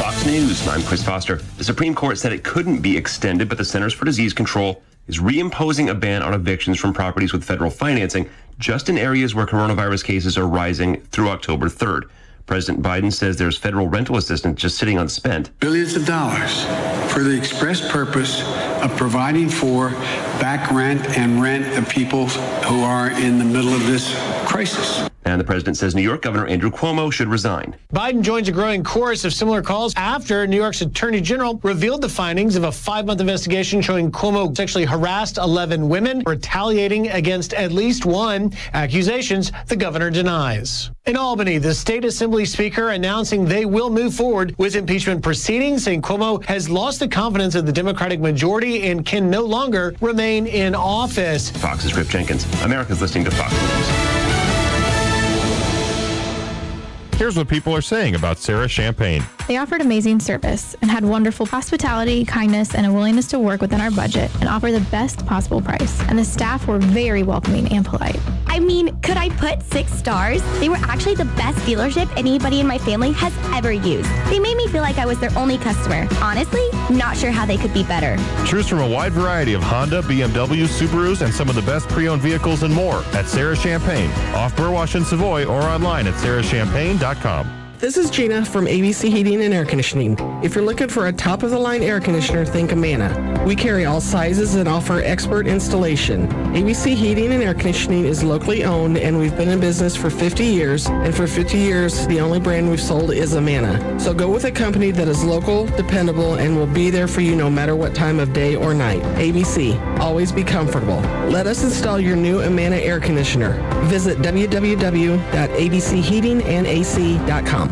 Speaker 27: Fox News. I'm Chris Foster. The Supreme Court said it couldn't be extended, but the Centers for Disease Control is reimposing a ban on evictions from properties with federal financing just in areas where coronavirus cases are rising through October 3rd. President Biden says there's federal rental assistance just sitting unspent.
Speaker 28: billions of dollars for the express purpose of providing for back rent and rent of people who are in the middle of this crisis.
Speaker 27: And the president says New York Governor Andrew Cuomo should resign.
Speaker 29: Biden joins a growing chorus of similar calls after New York's Attorney General revealed the findings of a five month investigation showing Cuomo sexually harassed 11 women, retaliating against at least one, accusations the governor denies. In Albany, the state assembly speaker announcing they will move forward with impeachment proceedings, saying Cuomo has lost the confidence of the Democratic majority and can no longer remain in office.
Speaker 27: Fox's Rip Jenkins. America's listening to Fox News.
Speaker 23: Here's what people are saying about Serra Champaign.
Speaker 24: They offered amazing service and had wonderful hospitality, kindness, and a willingness to work within our budget and offer the best possible price. And the staff were very welcoming and polite.
Speaker 30: I mean, could I put six stars? They were actually the best dealership anybody in my family has ever used. They made me feel like I was their only customer. Honestly, not sure how they could be better.
Speaker 23: Choose from a wide variety of Honda, BMW, Subarus, and some of the best pre-owned vehicles and more at Serra Champaign, off Burwash and Savoy, or online at serrachampaign.com. Inc.com.
Speaker 31: This is Gina from ABC Heating and Air Conditioning. If you're looking for a top of the line air conditioner, think Amana. We carry all sizes and offer expert installation. ABC Heating and Air Conditioning is locally owned and we've been in business for 50 years. And for 50 years, the only brand we've sold is Amana. So go with a company that is local, dependable, and will be there for you no matter what time of day or night. ABC, always be comfortable. Let us install your new Amana air conditioner. Visit www.abcheatingandac.com.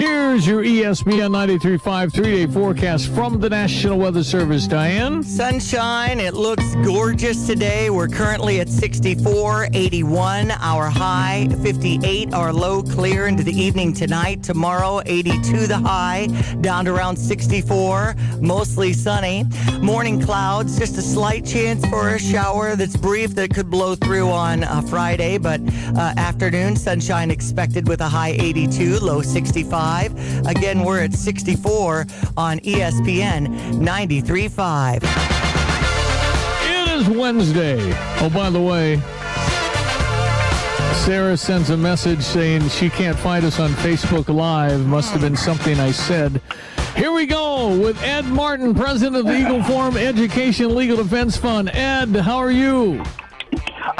Speaker 1: Here's your ESPN 93.5 three-day forecast from the National Weather Service. Diane?
Speaker 10: Sunshine. It looks gorgeous today. We're currently at 64, 81, our high, 58, our low clear into the evening tonight. Tomorrow, 82 the high, down to around 64, mostly sunny. Morning clouds, just a slight chance for a shower that's brief that could blow through on uh, Friday, but uh, afternoon sunshine expected with a high 82, low 65. Again, we're at 64 on ESPN 93.5.
Speaker 1: It is Wednesday. Oh, by the way, Sarah sends a message saying she can't find us on Facebook Live. Must have been something I said. Here we go with Ed Martin, president of the Eagle Forum Education Legal Defense Fund. Ed, how are you?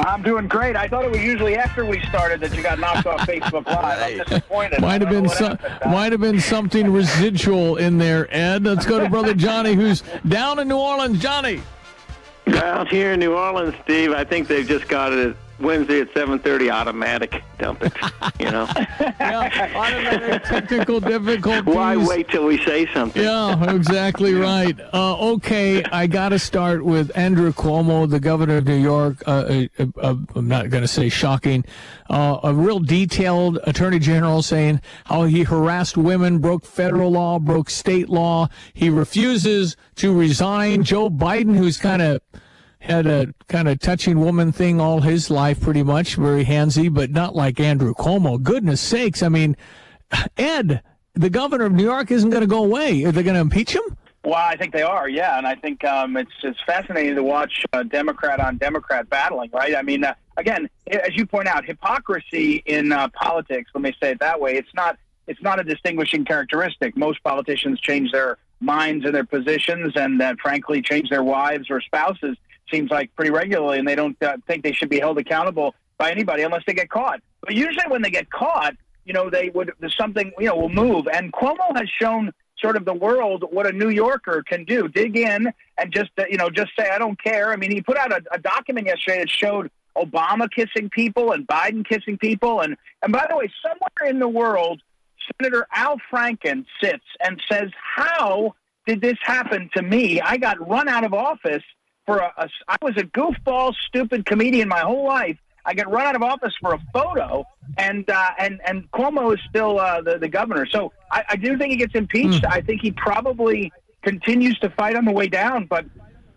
Speaker 32: I'm doing great. I thought it was usually after we started that you got knocked off Facebook Live. I'm disappointed.
Speaker 1: Might have been some, might have been something residual in there, Ed. Let's go to brother Johnny, who's down in New Orleans. Johnny.
Speaker 12: Out here in New Orleans, Steve, I think they've just got it
Speaker 33: Wednesday at 7:30, automatic dump it. You know. (laughs)
Speaker 1: Automatic technical difficulties.
Speaker 33: Why wait till we say something?
Speaker 1: Yeah, exactly (laughs) right. Uh, okay, I got to start with Andrew Cuomo, the governor of New York. Uh, uh, uh, I'm not going to say shocking. Uh, a real detailed attorney general saying how he harassed women, broke federal law, broke state law. He refuses to resign. Joe Biden, who's kind of had a kind of touching woman thing all his life, pretty much, very handsy, but not like Andrew Cuomo. Goodness sakes. I mean, Ed, the governor of New York isn't going to go away. Are they going to impeach him?
Speaker 32: Well, I think they are, yeah, and I think um, it's it's fascinating to watch uh, Democrat on Democrat battling, right? I mean, uh, again, as you point out, hypocrisy in uh, politics. Let me say it that way. It's not it's not a distinguishing characteristic. Most politicians change their minds and their positions, and uh, frankly, change their wives or spouses. Seems like pretty regularly, and they don't uh, think they should be held accountable by anybody unless they get caught. But usually, when they get caught, you know, they would something you know will move. And Cuomo has shown sort of the world what a New Yorker can do. Dig in and just uh, you know just say I don't care. I mean, he put out a, a document yesterday that showed Obama kissing people and Biden kissing people. And and by the way, somewhere in the world, Senator Al Franken sits and says, "How did this happen to me? I got run out of office for a, a I was a goofball, stupid comedian my whole life." I get run out of office for a photo, and uh, and and Cuomo is still uh, the the governor. So I, I do think he gets impeached. I think he probably continues to fight on the way down, but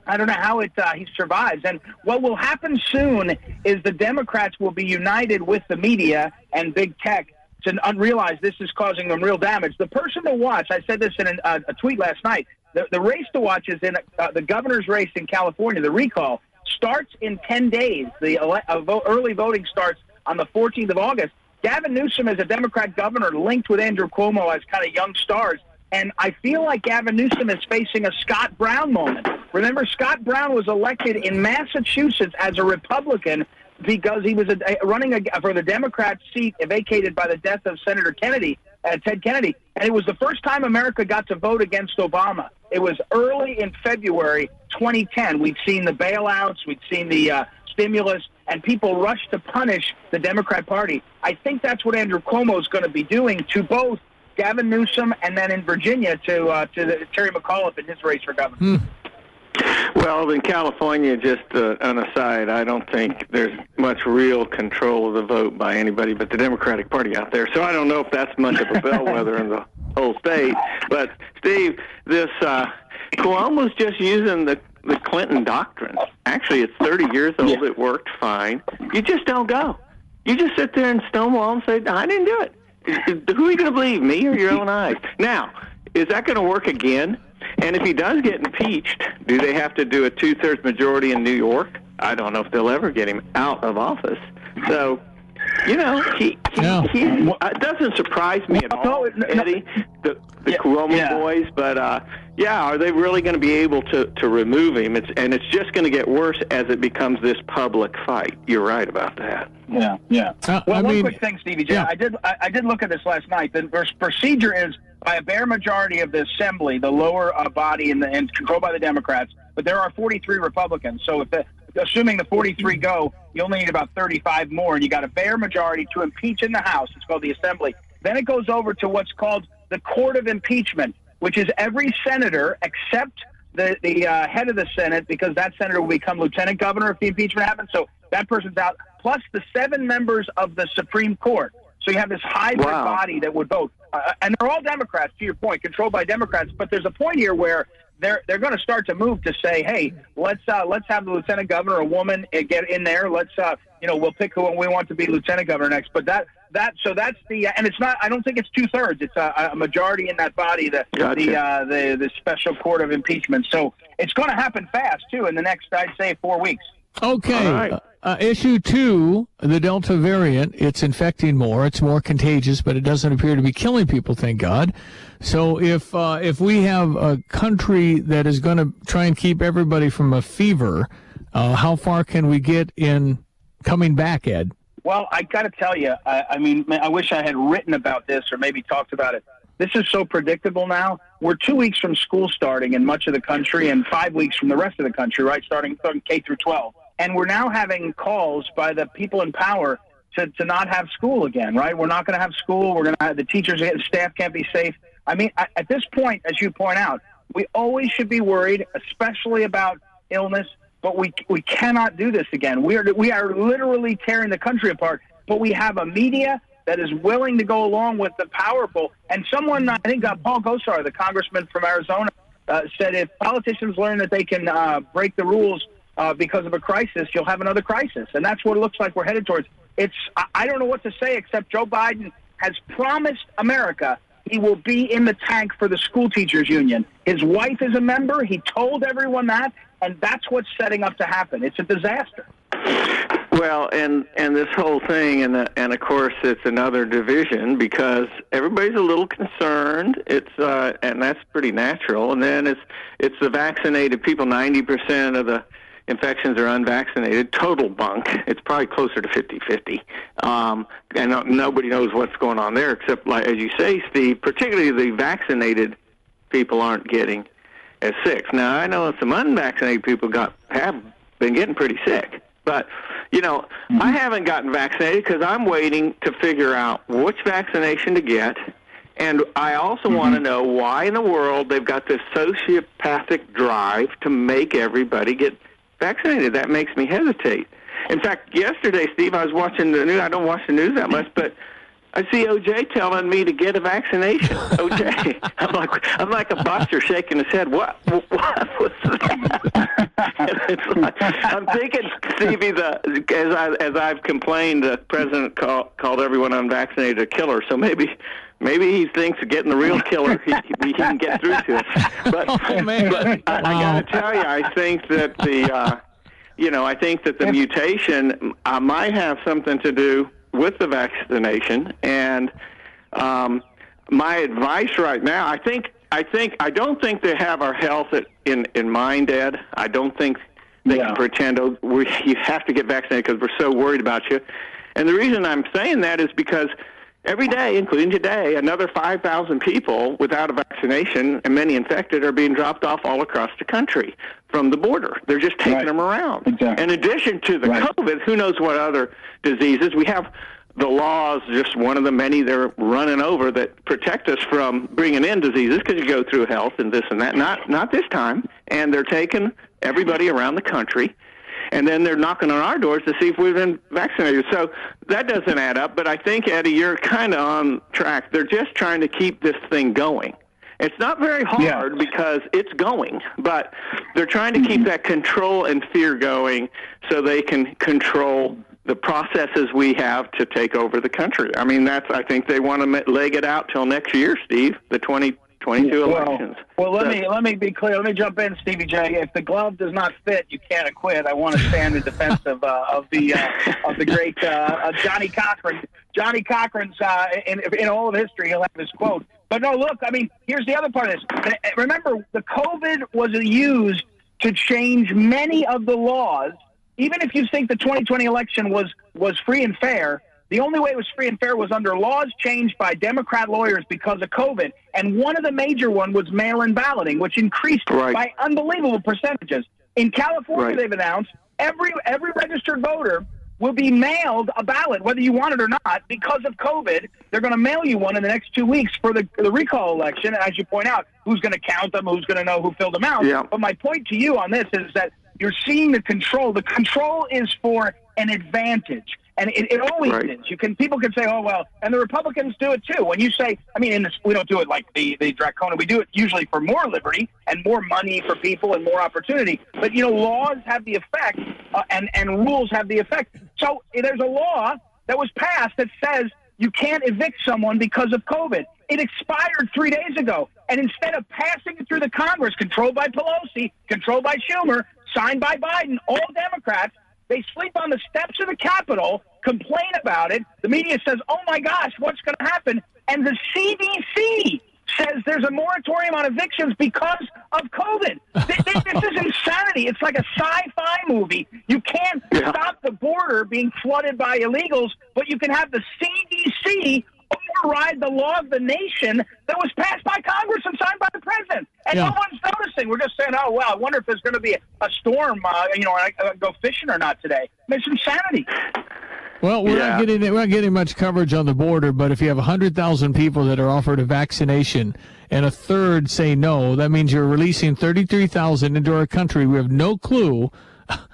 Speaker 32: I don't know how it uh, he survives. And what will happen soon is the Democrats will be united with the media and big tech to realize this is causing them real damage. The person to watch, I said this in an, uh, a tweet last night. The, the race to watch is in uh, the governor's race in California. The recall starts in 10 days. The ele- uh, vo- early voting starts on the 14th of August. Gavin Newsom is a Democrat governor linked with Andrew Cuomo as kind of young stars. And I feel like Gavin Newsom is facing a Scott Brown moment. Remember, Scott Brown was elected in Massachusetts as a Republican because he was a- running a, for the Democrat seat vacated by the death of Senator Kennedy, uh, Ted Kennedy. And it was the first time America got to vote against Obama. It was early in February 2010. We'd seen the bailouts, we'd seen the uh, stimulus, and people rushed to punish the Democrat Party. I think that's what Andrew Cuomo is going to be doing to both Gavin Newsom and then in Virginia to uh, to the, Terry McAuliffe in his race for governor.
Speaker 33: Well, in California, just uh, an aside, I don't think there's much real control of the vote by anybody but the Democratic Party out there. So I don't know if that's much of a bellwether in the whole state. But Steve, this uh, Cuomo's just using the the Clinton doctrine. Actually, it's 30 years old. It worked fine. You just don't go. You just sit there and stonewall and say, "I didn't do it." Who are you going to believe, me or your own eyes? Now, is that going to work again? And if he does get impeached, do they have to do a two-thirds majority in New York? I don't know if they'll ever get him out of office. So, you know, he, he, he uh, it doesn't surprise me at all, Eddie, the, the Cuomo boys. But uh, yeah, are they really going to be able to to remove him? It's and it's just going to get worse as it becomes this public fight. You're right about that.
Speaker 32: Yeah, yeah. well,
Speaker 1: I
Speaker 32: one
Speaker 1: mean-
Speaker 32: quick thing, Stevie J. I did I, I did look at this last night. The procedure is by a bare majority of the assembly, the lower uh, body, and, the, and controlled by the Democrats. But there are 43 Republicans. So if the assuming the 43 go, you only need about 35 more, and you got a bare majority to impeach in the House. It's called the Assembly. Then it goes over to what's called the Court of Impeachment, which is every senator except the the uh, head of the Senate, because that senator will become lieutenant governor if the impeachment happens. So that person's out. Plus the seven members of the Supreme Court. So you have this hybrid
Speaker 33: Wow.
Speaker 32: body that would vote, uh, and they're all Democrats. To your point, controlled by Democrats. But there's a point here where they're they're going to start to move to say, hey, let's uh, let's have the lieutenant governor, a woman, uh, get in there. Let's uh, you know we'll pick who we want to be lieutenant governor next. But that that so that's the and it's not. I don't think it's two thirds. It's a, a majority in that body. The the uh, the the special court of impeachment. So it's going to happen fast too in the next I'd say four weeks.
Speaker 1: Okay.
Speaker 32: All right.
Speaker 1: Uh, uh, issue two, the Delta variant, it's infecting more. It's more contagious, but it doesn't appear to be killing people, thank God. So if uh, if we have a country that is going to try and keep everybody from a fever, uh, how far can we get in coming back, Ed?
Speaker 32: Well, I got to tell you, I, I mean, I wish I had written about this or maybe talked about it. This is so predictable now. We're two weeks from school starting in much of the country, and five weeks from the rest of the country, right? Starting, from K through 12. and we're now having calls by the people in power to, to not have school again. Right? We're not going to have school. We're going to have the teachers and staff can't be safe. I mean, at this point, as you point out, we always should be worried, especially about illness. But we we cannot do this again. We are we are literally tearing the country apart. But we have a media that is willing to go along with the powerful. And someone, I think uh, Paul Gosar, the congressman from Arizona, uh, said if politicians learn that they can uh, break the rules uh, because of a crisis, you'll have another crisis. And that's what it looks like we're headed towards. It's I- I don't know what to say except Joe Biden has promised America he will be in the tank for the school teachers union. His wife is a member. He told everyone that, and that's what's setting up to happen. It's a disaster.
Speaker 33: Well, and and this whole thing, and the, and of course, it's another division because everybody's a little concerned. It's uh, and that's pretty natural. And then it's it's the vaccinated people. Ninety percent of the infections are unvaccinated. Total bunk. It's probably closer to 50-50. Um, and no, nobody knows what's going on there, except like as you say, Steve. Particularly the vaccinated people aren't getting as sick. Now I know some unvaccinated people got have been getting pretty sick, but you know I mm-hmm. haven't gotten vaccinated because I'm waiting to figure out which vaccination to get, and I also mm-hmm. want to know why in the world they've got this sociopathic drive to make everybody get vaccinated. That makes me hesitate. In fact, yesterday, Steve, I was watching the news. I don't watch the news that much, but I see OJ telling me to get a vaccination. (laughs) OJ, I'm like I'm like a boxer shaking his head. What? What was that? It's (laughs) like, I'm thinking, Stevie, the as I as I've complained, the president call, called everyone unvaccinated a killer. So maybe. Maybe he thinks of getting the real killer, he, he can get through to us. But, (laughs) but I, I got to tell you, I think that the, uh, you know, I think that the mutation uh, might have something to do with the vaccination. And um, my advice right now, I think, I think, I don't think they have our health in in mind, Ed. I don't think they can pretend oh, we, you have to get vaccinated because we're so worried about you. And the reason I'm saying that is because every day, including today, another 5,000 people without a vaccination and many infected are being dropped off all across the country from the border. They're just taking them around. In addition to the COVID, who knows what other diseases? We have the laws, just one of the many they're running over that protect us from bringing in diseases because you go through health and this and that. Not not this time, and they're taking everybody around the country, and then they're knocking on our doors to see if we've been vaccinated. So that doesn't add up. But I think Eddie, you're kind of on track. They're just trying to keep this thing going. It's not very hard because it's going, but they're trying to keep mm-hmm. that control and fear going so they can control the processes we have to take over the country. I mean, that's I think they want to leg it out till next year, Steve, the 2022
Speaker 32: Well,
Speaker 33: elections.
Speaker 32: Well, let
Speaker 33: So-
Speaker 32: me let me be clear. Let me jump in, Stevie J. If the glove does not fit, you can't acquit. I want to stand in defense of uh, of the uh, of the great uh, Johnnie Cochran. Johnnie Cochran's uh, in in all of history, he'll have this quote. But no, look. I mean, here's the other part of this. Uh, Remember, the COVID was used to change many of the laws. Even if you think the 2020 election was was free and fair, the only way it was free and fair was under laws changed by Democrat lawyers because of COVID. And one of the major one was mail-in balloting, which increased by unbelievable percentages. In California,
Speaker 33: Right.
Speaker 32: they've announced every every registered voter will be mailed a ballot, whether you want it or not, because of COVID. They're going to mail you one in the next two weeks for the, the recall election. And as you point out, who's going to count them? Who's going to know who filled them out?
Speaker 33: Yeah.
Speaker 32: But my point to you on this is that you're seeing the control. The control is for an advantage. And it, it always
Speaker 33: Right.
Speaker 32: is. You can people can say, "Oh well," and the Republicans do it too. When you say, I mean, in this, we don't do it like the the draconian. We do it usually for more liberty and more money for people and more opportunity. But you know, laws have the effect, uh, and and rules have the effect. So there's a law that was passed that says you can't evict someone because of COVID. It expired three days ago, and instead of passing it through the Congress, controlled by Pelosi, controlled by Schumer, signed by Biden, all Democrats. They sleep on the steps of the Capitol, complain about it. The media says, oh my gosh, what's going to happen? And the CDC says there's a moratorium on evictions because of COVID. Th- th- this is insanity. It's like a sci fi movie. You can't stop the border being flooded by illegals, but you can have the CDC override the law of the nation that was passed by Congress and signed by the president. And
Speaker 1: Yeah.
Speaker 32: no one's noticing. We're just saying, oh, well, I wonder if there's going to be a, a storm, uh, you know, and I, I go fishing or not today. It's insanity.
Speaker 1: Well, we're
Speaker 32: Yeah.
Speaker 1: not getting we're not getting much coverage on the border, but if you have hundred thousand people that are offered a vaccination and a third say no, that means you're releasing thirty-three thousand into our country. We have no clue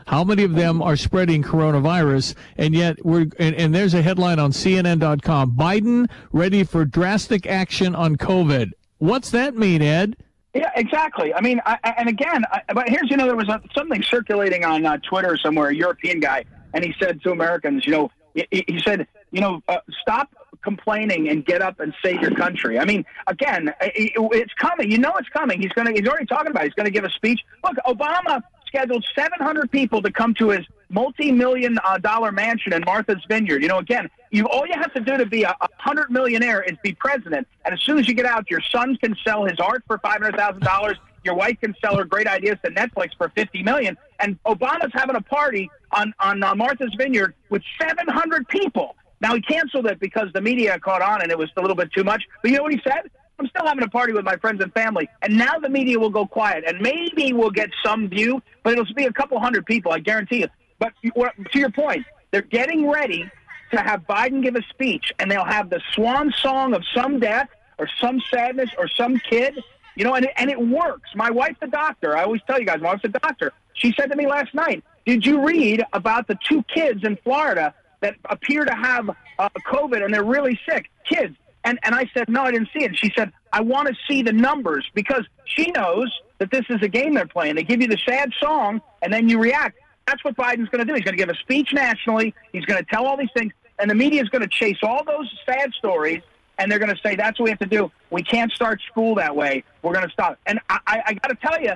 Speaker 1: how many of them are spreading coronavirus, and yet we're and, and there's a headline on CNN.com: Biden ready for drastic action on COVID. What's that mean, Ed?
Speaker 32: Yeah, exactly. I mean, I, and again, I, but here's you know there was a, something circulating on uh, Twitter somewhere, a European guy, and he said to Americans, you know, he, he said, you know, uh, stop complaining and get up and save your country. I mean, again, it's coming. You know, it's coming. He's gonna. He's already talking about. It. He's gonna give a speech. Look, Obama scheduled 700 people to come to his multi-million uh, dollar mansion in Martha's Vineyard. You know, again, you all you have to do to be a, a hundred millionaire is be president. And as soon as you get out, your son can sell his art for five hundred thousand dollars. Your wife can sell her great ideas to Netflix for fifty million. And Obama's having a party on on uh, Martha's Vineyard with seven hundred people. Now he canceled it because the media caught on and it was a little bit too much. But you know what he said? I'm still having a party with my friends and family, and now the media will go quiet, and maybe we'll get some view, but it'll be a couple hundred people, I guarantee you. But to your point, they're getting ready to have Biden give a speech, and they'll have the swan song of some death or some sadness or some kid, you know, and it, and it works. My wife's a doctor. I always tell you guys, my wife's a doctor. She said to me last night, "Did you read about the two kids in Florida that appear to have uh, COVID and they're really sick? Kids." And and I said, "No, I didn't see it." She said, "I want to see the numbers because she knows that this is a game they're playing. They give you the sad song, and then you react." That's what Biden's going to do. He's going to give a speech nationally. He's going to tell all these things, and the media is going to chase all those sad stories, and they're going to say that's what we have to do. We can't start school that way. We're going to stop. And I, I, I got to tell you,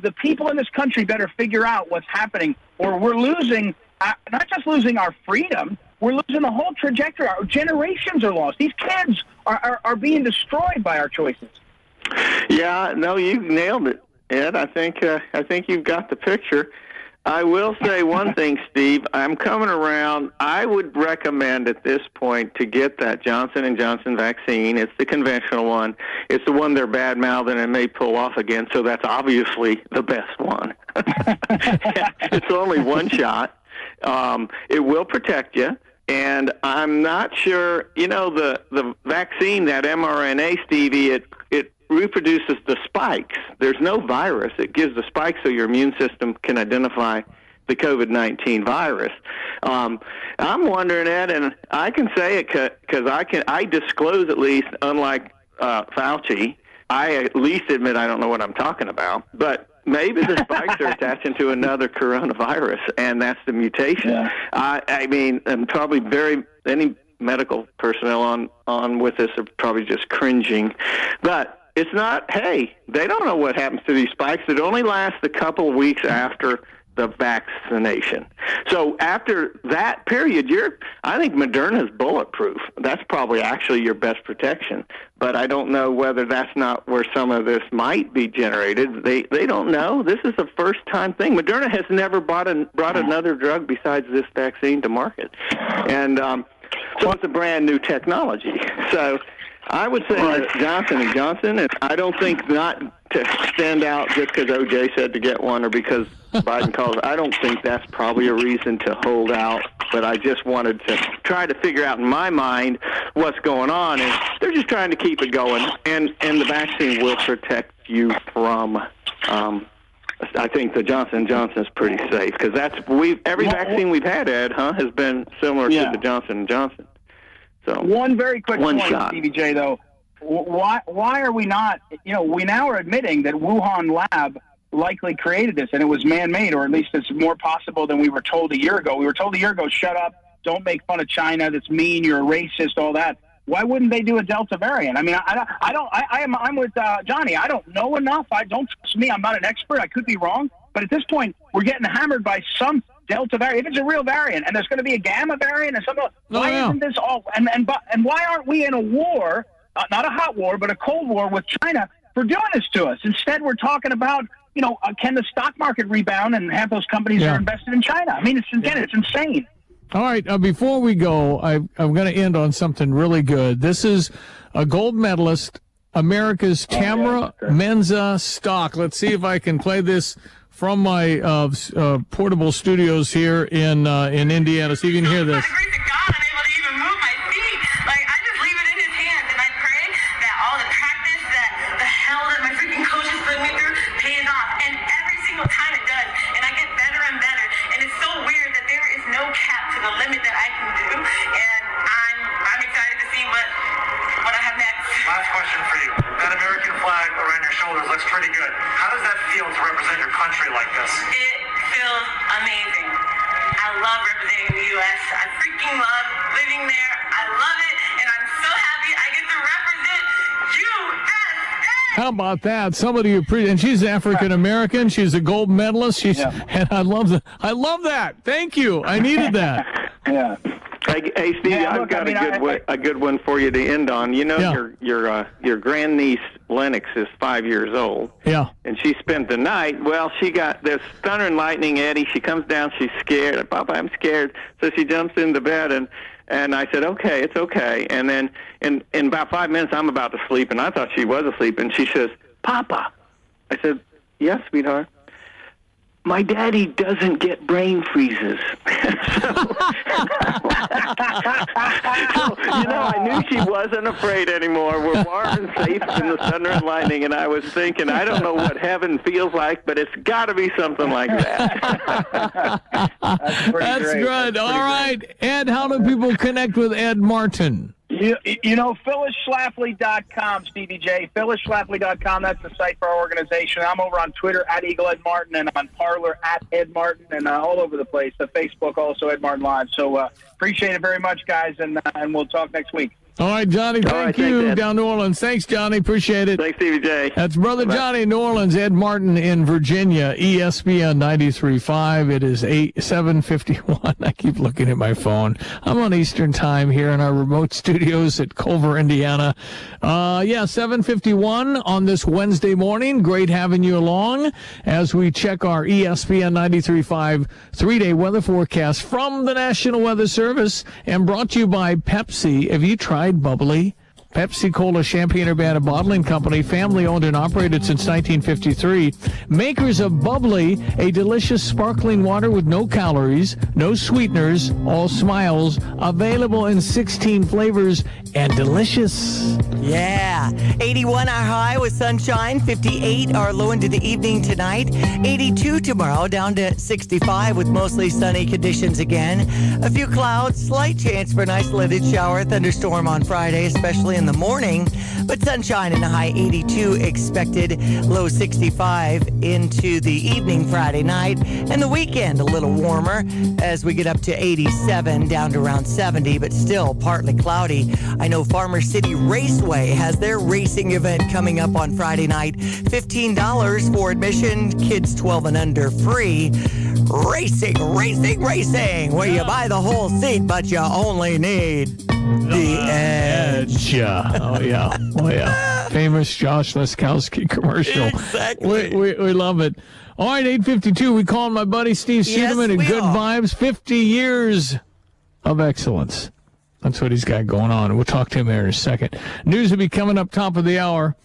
Speaker 32: the people in this country better figure out what's happening, or we're losing. Uh, not just losing our freedom, we're losing the whole trajectory. Our generations are lost. These kids are, are, are being destroyed by our choices.
Speaker 33: Yeah, no, you nailed it, Ed. I think uh, I think you've got the picture. I will say one (laughs) thing, Steve. I'm coming around. I would recommend at this point to get that Johnson and Johnson vaccine. It's the conventional one. It's the one they're bad mouthing and may pull off again. So that's obviously the best one. (laughs) (laughs) it's only one shot. Um, it will protect you. And I'm not sure, you know, the, the vaccine, that mRNA, Stevie, it, it reproduces the spikes. There's no virus. It gives the spikes so your immune system can identify the COVID 19 virus. Um, I'm wondering, Ed, and I can say it because I can, I disclose at least, unlike uh, Fauci, I at least admit I don't know what I'm talking about. But maybe the (laughs) spikes are attaching to another coronavirus, and that's the mutation. I, I mean, and probably very any medical personnel on on with this are probably just cringing, but. It's not. Hey, they don't know what happens to these spikes. It only lasts a couple of weeks after the vaccination. So after that period, you're. I think Moderna's bulletproof. That's probably actually your best protection. But I don't know whether that's not where some of this might be generated. They they don't know. This is a first time thing. Moderna has never bought an, brought another drug besides this vaccine to market, and um, so it's a brand new technology. So. I would say that Johnson and Johnson, and I don't think not to stand out just because OJ said to get one or because Biden (laughs) calls. I don't think that's probably a reason to hold out. But I just wanted to try to figure out in my mind what's going on, and they're just trying to keep it going. And and the vaccine will protect you from. Um, I think the Johnson Johnson is pretty safe because that's we every vaccine we've had, Ed, huh, has been similar
Speaker 32: Yeah.
Speaker 33: to the Johnson Johnson. So
Speaker 32: One very quick
Speaker 33: One
Speaker 32: point,
Speaker 33: shot.
Speaker 32: CBJ, though. Wh- Why why are we not? You know, we now are admitting that Wuhan lab likely created this, and it was man-made, or at least it's more possible than we were told a year ago. We were told a year ago, "Shut up, don't make fun of China. That's mean. You're a racist. All that." Why wouldn't they do a Delta variant? I mean, I, I don't. I, I, am. I'm with uh, Johnny. I don't know enough. I don't trust me. I'm not an expert. I could be wrong. But at this point, we're getting hammered by some Delta variant. If it's a real variant, and there's going to be a Gamma variant, and some. Why
Speaker 1: yeah.
Speaker 32: isn't this all? And and but and why aren't we in a war? Uh, not a hot war, but a cold war with China for doing this to us. Instead, we're talking about. You know, uh, can the stock market rebound and half those companies
Speaker 1: Yeah.
Speaker 32: are invested in China? I mean, it's again, it's insane.
Speaker 1: All right. Uh, before we go, I, I'm going to end on something really good. This is a gold medalist, America's Tamara Menza Stock. Let's see if I can play this from my uh, uh, portable studios here in uh, in Indiana. So you can hear this.
Speaker 34: Like
Speaker 35: this?
Speaker 34: It feels amazing. I love representing the U.S. I freaking love living there. I love it, and I'm so happy I get to represent U.S.
Speaker 1: How about that? Somebody who pre- and she's African American. She's a gold medalist. She's and I love the I love that. Thank you. I needed that. (laughs)
Speaker 33: Yeah. Hey, hey Stevie,
Speaker 32: Yeah,
Speaker 33: I've got
Speaker 32: I mean,
Speaker 33: a good
Speaker 32: I-
Speaker 33: one, a good one for you to end on. You know,
Speaker 1: Yeah.
Speaker 33: your your uh, your grandniece Lennox is five years old,
Speaker 1: Yeah.
Speaker 33: and she spent the night. Well, she got this thunder and lightning, Eddie. She comes down, she's scared. Papa, I'm scared. So she jumps into bed, and and I said, okay, it's okay. And then in in about five minutes, I'm about to sleep, and I thought she was asleep, and she says, Papa. I said, yes, sweetheart. My daddy doesn't get brain freezes. (laughs) so, (laughs) you know, I knew she wasn't afraid anymore. We're warm and safe in the thunder and lightning, and I was thinking, I don't know what heaven feels like, but it's got to be something like that. (laughs)
Speaker 1: That's
Speaker 32: great.
Speaker 1: good.
Speaker 32: That's
Speaker 1: All
Speaker 32: pretty
Speaker 1: right, Ed. How do people connect with Ed Martin?
Speaker 32: You, you know, phyllisschlafly.com, Stevie J. phyllisschlafly.com, that's the site for our organization. I'm over on Twitter at Eagle Ed Martin and on Parler at Ed Martin and uh, all over the place. The Facebook also Ed Martin Live. So uh, appreciate it very much, guys, and, uh, and we'll talk next week.
Speaker 1: All right, Johnny. Thank
Speaker 33: right,
Speaker 1: you.
Speaker 33: thanks.
Speaker 1: Down New Orleans. Thanks, Johnny. Appreciate it.
Speaker 33: Thanks, Stevie J.
Speaker 1: That's Brother
Speaker 33: Bye-bye.
Speaker 1: Johnny in New Orleans, Ed Martin in Virginia, ESPN 93.5. It is 8, 7.51. I keep looking at my phone. I'm on Eastern time here in our remote studios at Culver, Indiana. Uh, yeah, 7.51 on this Wednesday morning. Great having you along as we check our ESPN 93.5 three-day weather forecast from the National Weather Service and brought to you by Pepsi. Have you tried bubbly? Pepsi Cola Champaign Urbana Bottling Company, family owned and operated since 1953. Makers of Bubbly, a delicious sparkling water with no calories, no sweeteners, all smiles, available in 16 flavors and delicious.
Speaker 10: Yeah. 81 our high with sunshine, 58 our low into the evening tonight, 82 tomorrow, down to 65 with mostly sunny conditions again. A few clouds, slight chance for an isolated shower, thunderstorm on Friday, especially in the morning, but sunshine and a high 82 expected, low 65 into the evening Friday night, and the weekend a little warmer as we get up to 87 down to around 70, but still partly cloudy. I know Farmer City Raceway has their racing event coming up on Friday night. $15 for admission, kids 12 and under free. Racing, racing, racing, where you buy the whole seat, but you only need the edge.
Speaker 1: Yeah. Oh, yeah. Oh, yeah. (laughs) Famous Josh Leskowski commercial.
Speaker 10: Exactly.
Speaker 1: We, we, we love it. All right, 852. We call my buddy Steve
Speaker 10: Yes,
Speaker 1: Suderman at
Speaker 10: we
Speaker 1: Good
Speaker 10: are.
Speaker 1: Vibes. 50 years of excellence. That's what he's got going on. We'll talk to him there in a second. News will be coming up top of the hour.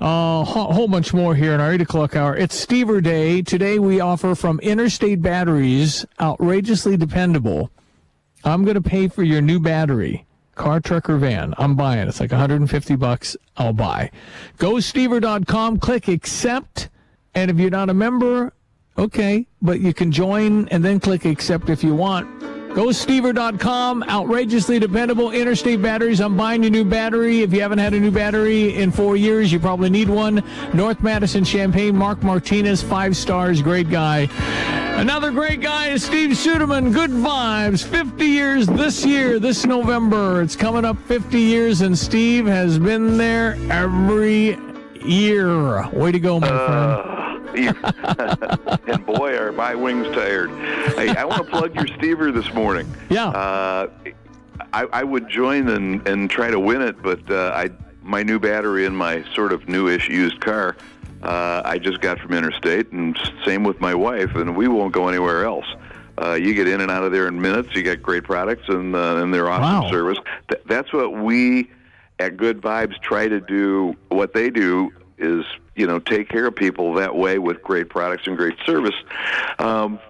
Speaker 1: A uh, whole bunch more here in our 8 o'clock hour. It's Stever Day. Today we offer from Interstate Batteries, outrageously dependable. I'm going to pay for your new battery, car, truck, or van. I'm buying. It's like 150 bucks. I'll buy. Go stever.com, click accept, and if you're not a member, okay, but you can join and then click accept if you want. Go stever.com, outrageously dependable interstate batteries. I'm buying a new battery. If you haven't had a new battery in four years, you probably need one. North Madison Champaign, Mark Martinez, five stars, great guy. Another great guy is Steve Suderman. Good vibes. 50 years this year, this November. It's coming up 50 years, and Steve has been there every year. Way to go, my uh, friend. (laughs)
Speaker 36: and boy, are my wings tired. Hey, I want to plug your Stever this morning.
Speaker 1: Yeah.
Speaker 36: Uh, I, I would join and, and try to win it, but uh, I my new battery in my sort of newish used car, uh, I just got from Interstate, and same with my wife, and we won't go anywhere else. Uh, you get in and out of there in minutes. You get great products and uh, and their awesome
Speaker 1: Wow.
Speaker 36: service. Th- that's what we at Good Vibes try to do. What they do is you know take care of people that way with great products and great service. Um,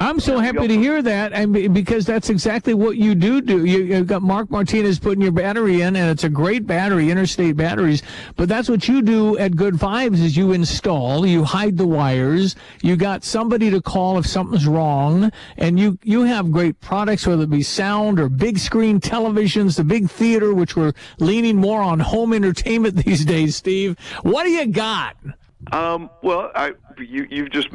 Speaker 1: I'm so happy to hear that, and be- because that's exactly what you do do. You, you've got Mark Martinez putting your battery in, and it's a great battery, Interstate Batteries. But that's what you do at Good Vibes: is you install, you hide the wires, you got somebody to call if something's wrong, and you you have great products, whether it be sound or big screen televisions, the big theater, which we're leaning more on home entertainment (laughs) these days. Steve, what do you got?
Speaker 36: Um, well, I you you've just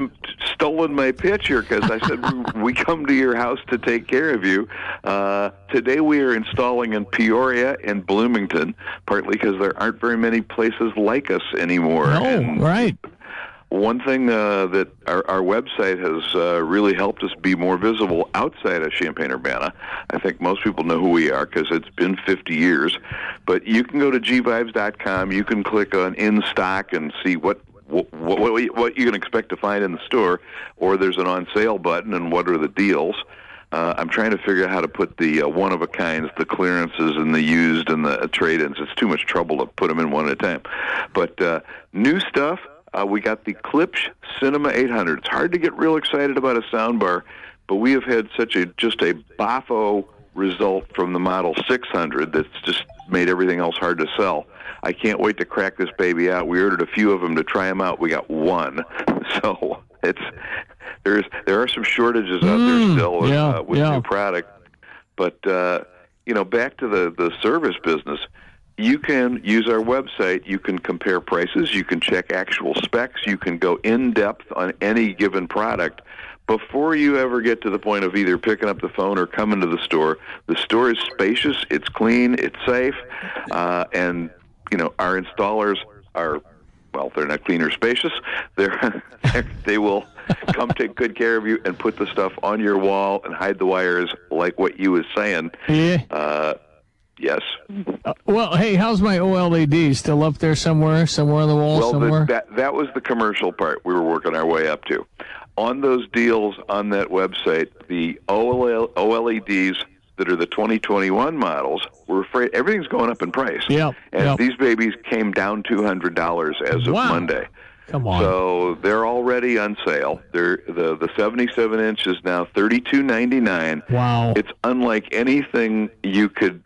Speaker 36: stolen my pitch here because I said we- come to your house to take care of you. Uh, today we are installing in Peoria and Bloomington, partly because there aren't very many places like us anymore.
Speaker 1: No,
Speaker 36: And
Speaker 1: right.
Speaker 36: One thing uh, that our, our website has uh, really helped us be more visible outside of Champaign Urbana. I think most people know who we are because it's been 50 years. But you can go to gvibes.com. You can click on in stock and see what what, what, what you can expect to find in the store, or there's an on sale button and what are the deals. Uh, I'm trying to figure out how to put the uh, one of a kinds, the clearances, and the used and the uh, trade-ins. It's too much trouble to put them in one at a time. But uh, new stuff. Uh, we got the Klipsch Cinema 800. It's hard to get real excited about a soundbar, but we have had such a just a boffo result from the Model 600 that's just made everything else hard to sell. I can't wait to crack this baby out. We ordered a few of them to try them out. We got one, (laughs) so it's there's there are some shortages out there
Speaker 1: Mm,
Speaker 36: still with,
Speaker 1: yeah,
Speaker 36: uh, with
Speaker 1: yeah.
Speaker 36: new product. But uh, you know, back to the the service business. You can use our website. You can compare prices. You can check actual specs. You can go in depth on any given product before you ever get to the point of either picking up the phone or coming to the store. The store is spacious. It's clean. It's safe. Uh, and you know, our installers are well, they're not clean or spacious. They're (laughs) they will come take good care of you and put the stuff on your wall and hide the wires like what you was saying.
Speaker 1: Yeah.
Speaker 36: Uh, yes.
Speaker 1: Uh, well, hey, how's my OLED? Still up there somewhere, somewhere on the wall,
Speaker 36: Well,
Speaker 1: somewhere.
Speaker 36: the, that that was the commercial part we were working our way up to. On those deals on that website, the OLEDs that are the 2021 models, we're afraid everything's going up in price.
Speaker 1: Yep,
Speaker 36: And
Speaker 1: yep.
Speaker 36: these babies came down $200 as of
Speaker 1: Wow.
Speaker 36: Monday.
Speaker 1: Come on.
Speaker 36: So they're already on sale. They're the the 77 inch is now 32.99.
Speaker 1: Wow.
Speaker 36: It's unlike anything you could.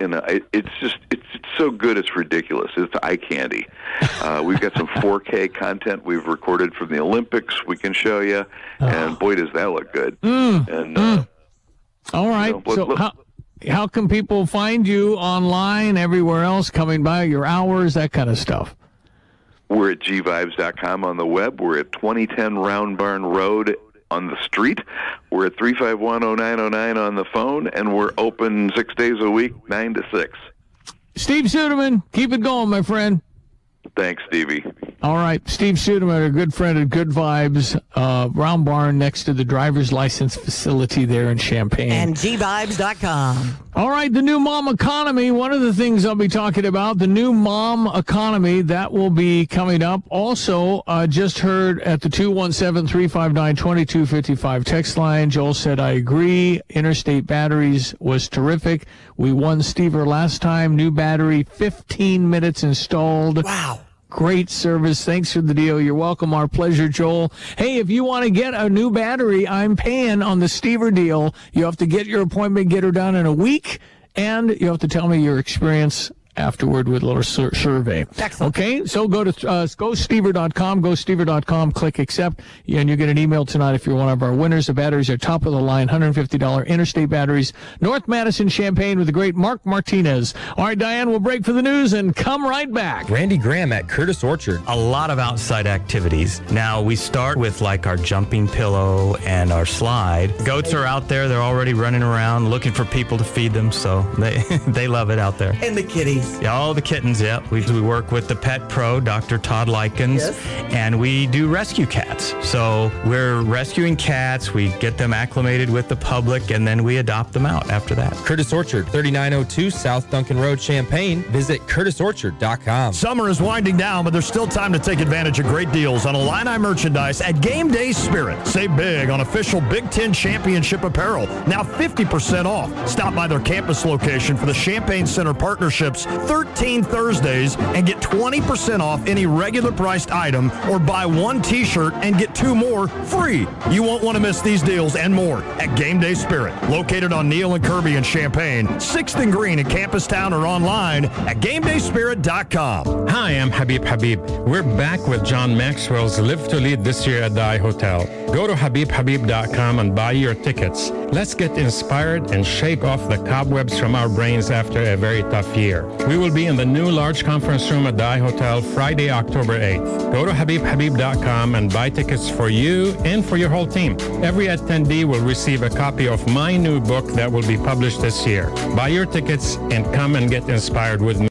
Speaker 36: You know, it, it's just it's, it's so good it's ridiculous. It's eye candy. (laughs) Uh, we've got some 4K content we've recorded from the Olympics. We can show you, and boy does that look good.
Speaker 1: Mm,
Speaker 36: And uh,
Speaker 1: All right.
Speaker 36: know, look-
Speaker 1: so
Speaker 36: look-
Speaker 1: how how can people find you online, everywhere else, coming by your hours, that kind of stuff?
Speaker 36: We're at gvibes.com on the web. We're at 2010 Round Barn Road on the street. We're at 3510909 on the phone, and we're open six days a week, 9 to 6.
Speaker 1: Steve Suderman, keep it going, my friend.
Speaker 36: Thanks, Stevie.
Speaker 1: All right, Steve Suderman, a good friend of Good Vibes, uh, Round Barn next to the driver's license facility there in Champaign.
Speaker 10: And gvibes.com.
Speaker 1: All right, the new mom economy. One of the things I'll be talking about, the new mom economy, that will be coming up. Also, uh, just heard at the 217 359 2255 text line, Joel said, I agree. Interstate Batteries was terrific. We won Stever last time. New battery, 15 minutes installed.
Speaker 10: Wow.
Speaker 1: Great service. Thanks for the deal. You're welcome. Our pleasure, Joel. Hey, if you want to get a new battery, I'm paying on the Stever deal. You have to get your appointment, get her done in a week, and you have to tell me your experience afterward with a little sur- survey. Okay, so go to uh, gostever.com, gostever.com, click accept, and you get an email tonight if you're one of our winners. The batteries are top of the line, $150 interstate batteries, North Madison Champaign with the great Mark Martinez. All right, Diane, we'll break for the news and come right back.
Speaker 37: Randy Graham at Curtis Orchard. A lot of outside activities. Now we start with like our jumping pillow and our slide. Goats are out there. They're already running around looking for people to feed them. So they, (laughs) they love it out there.
Speaker 10: And the kitties.
Speaker 37: Yeah, all the kittens, yeah. We, we work with the pet pro, Dr. Todd Likens,
Speaker 10: Yes.
Speaker 37: and we do rescue cats. So we're rescuing cats, we get them acclimated with the public, and then we adopt them out after that.
Speaker 38: Curtis Orchard, 3902 South Duncan Road, Champaign. Visit curtisorchard.com.
Speaker 22: Summer is winding down, but there's still time to take advantage of great deals on Illini merchandise at Game Day Spirit. Save big on official Big Ten Championship apparel, now 50% off. Stop by their campus location for the Champaign Center Partnerships 13 Thursdays and get 20% off any regular priced item or buy one t-shirt and get two more free. You won't want to miss these deals and more at Game Day Spirit, located on Neil and Kirby in Champaign, 6th and Green in Campus Town or online at GameDaySpirit.com.
Speaker 39: Hi, I'm Habib Habib. We're back with John Maxwell's Live to Lead this year at the I Hotel. Go to HabibHabib.com and buy your tickets. Let's get inspired and shake off the cobwebs from our brains after a very tough year. We will be in the new large conference room at the Hotel Friday, October 8th. Go to HabibHabib.com and buy tickets for you and for your whole team. Every attendee will receive a copy of my new book that will be published this year. Buy your tickets and come and get inspired with me.